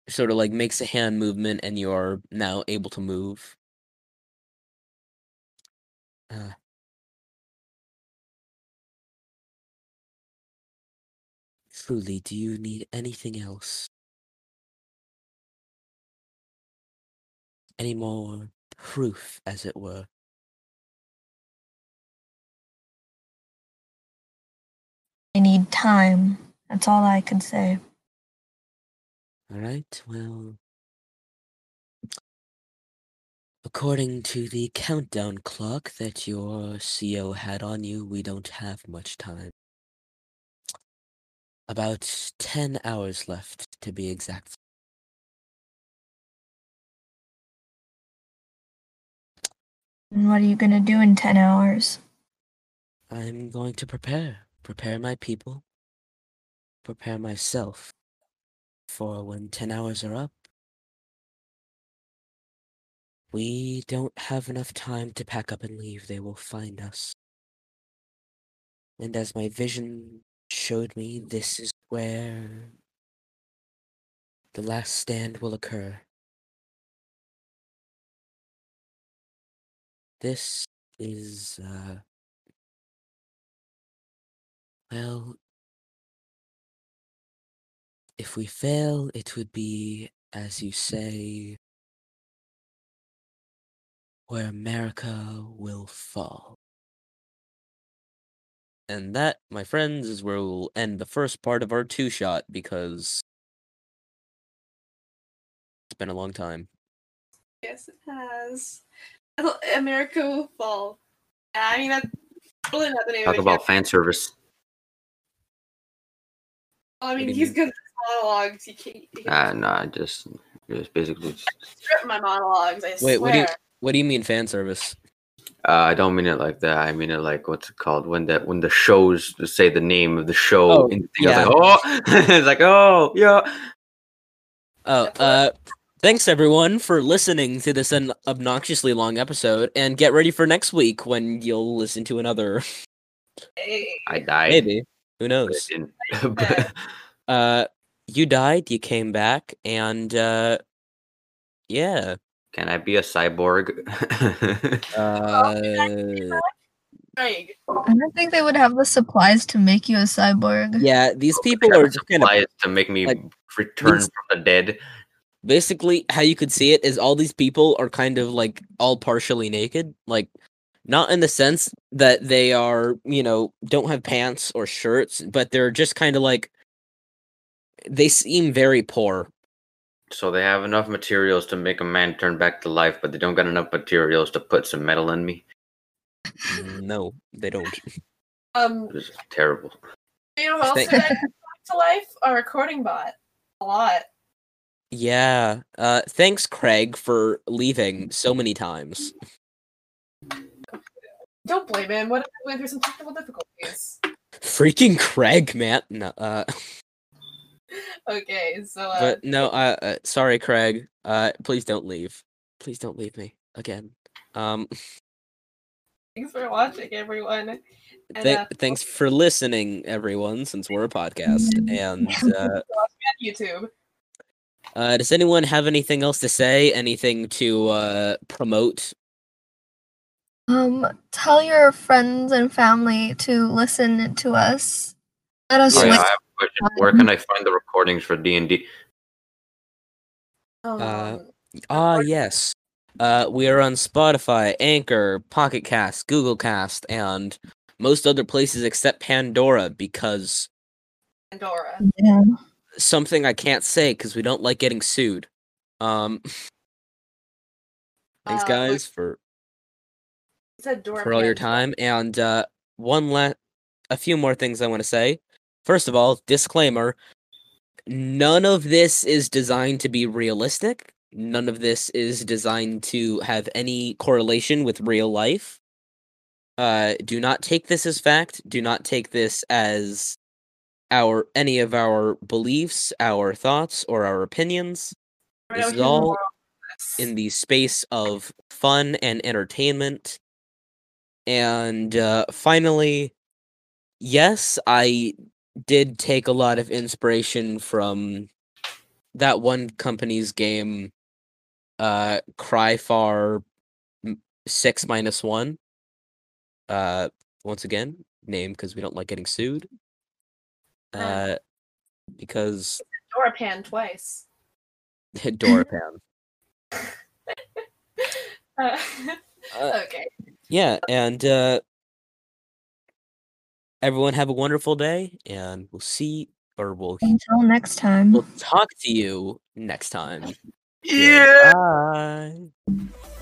sort of like makes a hand movement, and you're now able to move. Uh, truly, do you need anything else? Any more proof, as it were? I need time. That's all I can say. All right, well. According to the countdown clock that your CO had on you, we don't have much time. About 10 hours left, to be exact. And what are you gonna do in ten hours? I'm going to prepare. Prepare my people. Prepare myself. For when 10 hours are up, We don't have enough time to pack up and leave. They will find us. And as my vision showed me, this is where the last stand will occur. This is, uh, well, if we fail, it would be, as you say, where America will fall. And that, my friends, is where we'll end the first part of our two shot because it's been a long time. Yes, it has. America will fall. I mean, that's really not the name Talk of it. about fan service. I mean, What do you he's mean? Good at his monologues. You can't, you Ah, can't no, I just just basically. Just, strip my monologues. I Wait, swear. what do you what do you mean fan service? uh, I don't mean it like that. I mean it like what's it called when that when the shows say the name of the show. Oh, in the thing, I was like, oh, it's like oh yeah. Oh, uh, thanks everyone for listening to this un- obnoxiously long episode, and get ready for next week when you'll listen to another. Hey. I died. Maybe who but I knows? didn't. Uh, you died, you came back, and uh, yeah. Can I be a cyborg? Uh, I don't think they would have the supplies to make you a cyborg. yeah, these people are just kind of supplies to make me like, return these- from the dead. basically how you could see it is all these people are kind of like all partially naked like not in the sense that they are you know don't have pants or shirts but they're just kind of like they seem very poor So they have enough materials to make a man turn back to life, but they don't got enough materials to put some metal in me. no they don't Um, It was terrible. you know who else I come back to life? A recording bot. A lot. yeah uh thanks craig for leaving so many times Don't blame him. What if I went through some technical difficulties? freaking craig man no uh Okay, so uh, but no uh, uh sorry craig uh please don't leave please don't leave me again um thanks for watching, everyone. And, Thank, uh, thanks for listening, everyone, since we're a podcast. And uh, on YouTube. uh, does anyone have anything else to say? Anything to uh, promote? Um, tell your friends and family to listen to us. Let us Oh, yeah, I have a question. Where can I find the recordings for D and D? Um, Uh, Ah, yes. Uh, we are on Spotify, Anchor, Pocket Cast, Google Cast, and most other places except Pandora because Pandora. Yeah. something I can't say because we don't like getting sued. Um, thanks, Uh, guys, for You said Dora. for all your time. And uh, one last, a few more things I want to say. First of all, disclaimer: none of this is designed to be realistic. None of this is designed to have any correlation with real life. Uh, do not take this as fact. Do not take this as our any of our beliefs, our thoughts, or our opinions this is all moral of this. in the space of fun and entertainment. And uh, finally, yes, I did take a lot of inspiration from that one company's game, uh, Cryfar Six Minus One. Uh, once again, name because we don't like getting sued. Uh, because Dora Pan twice. Dorapan. Uh, Uh, okay. yeah and uh everyone have a wonderful day and we'll see or we'll Until next time. we'll talk to you next time Yeah. bye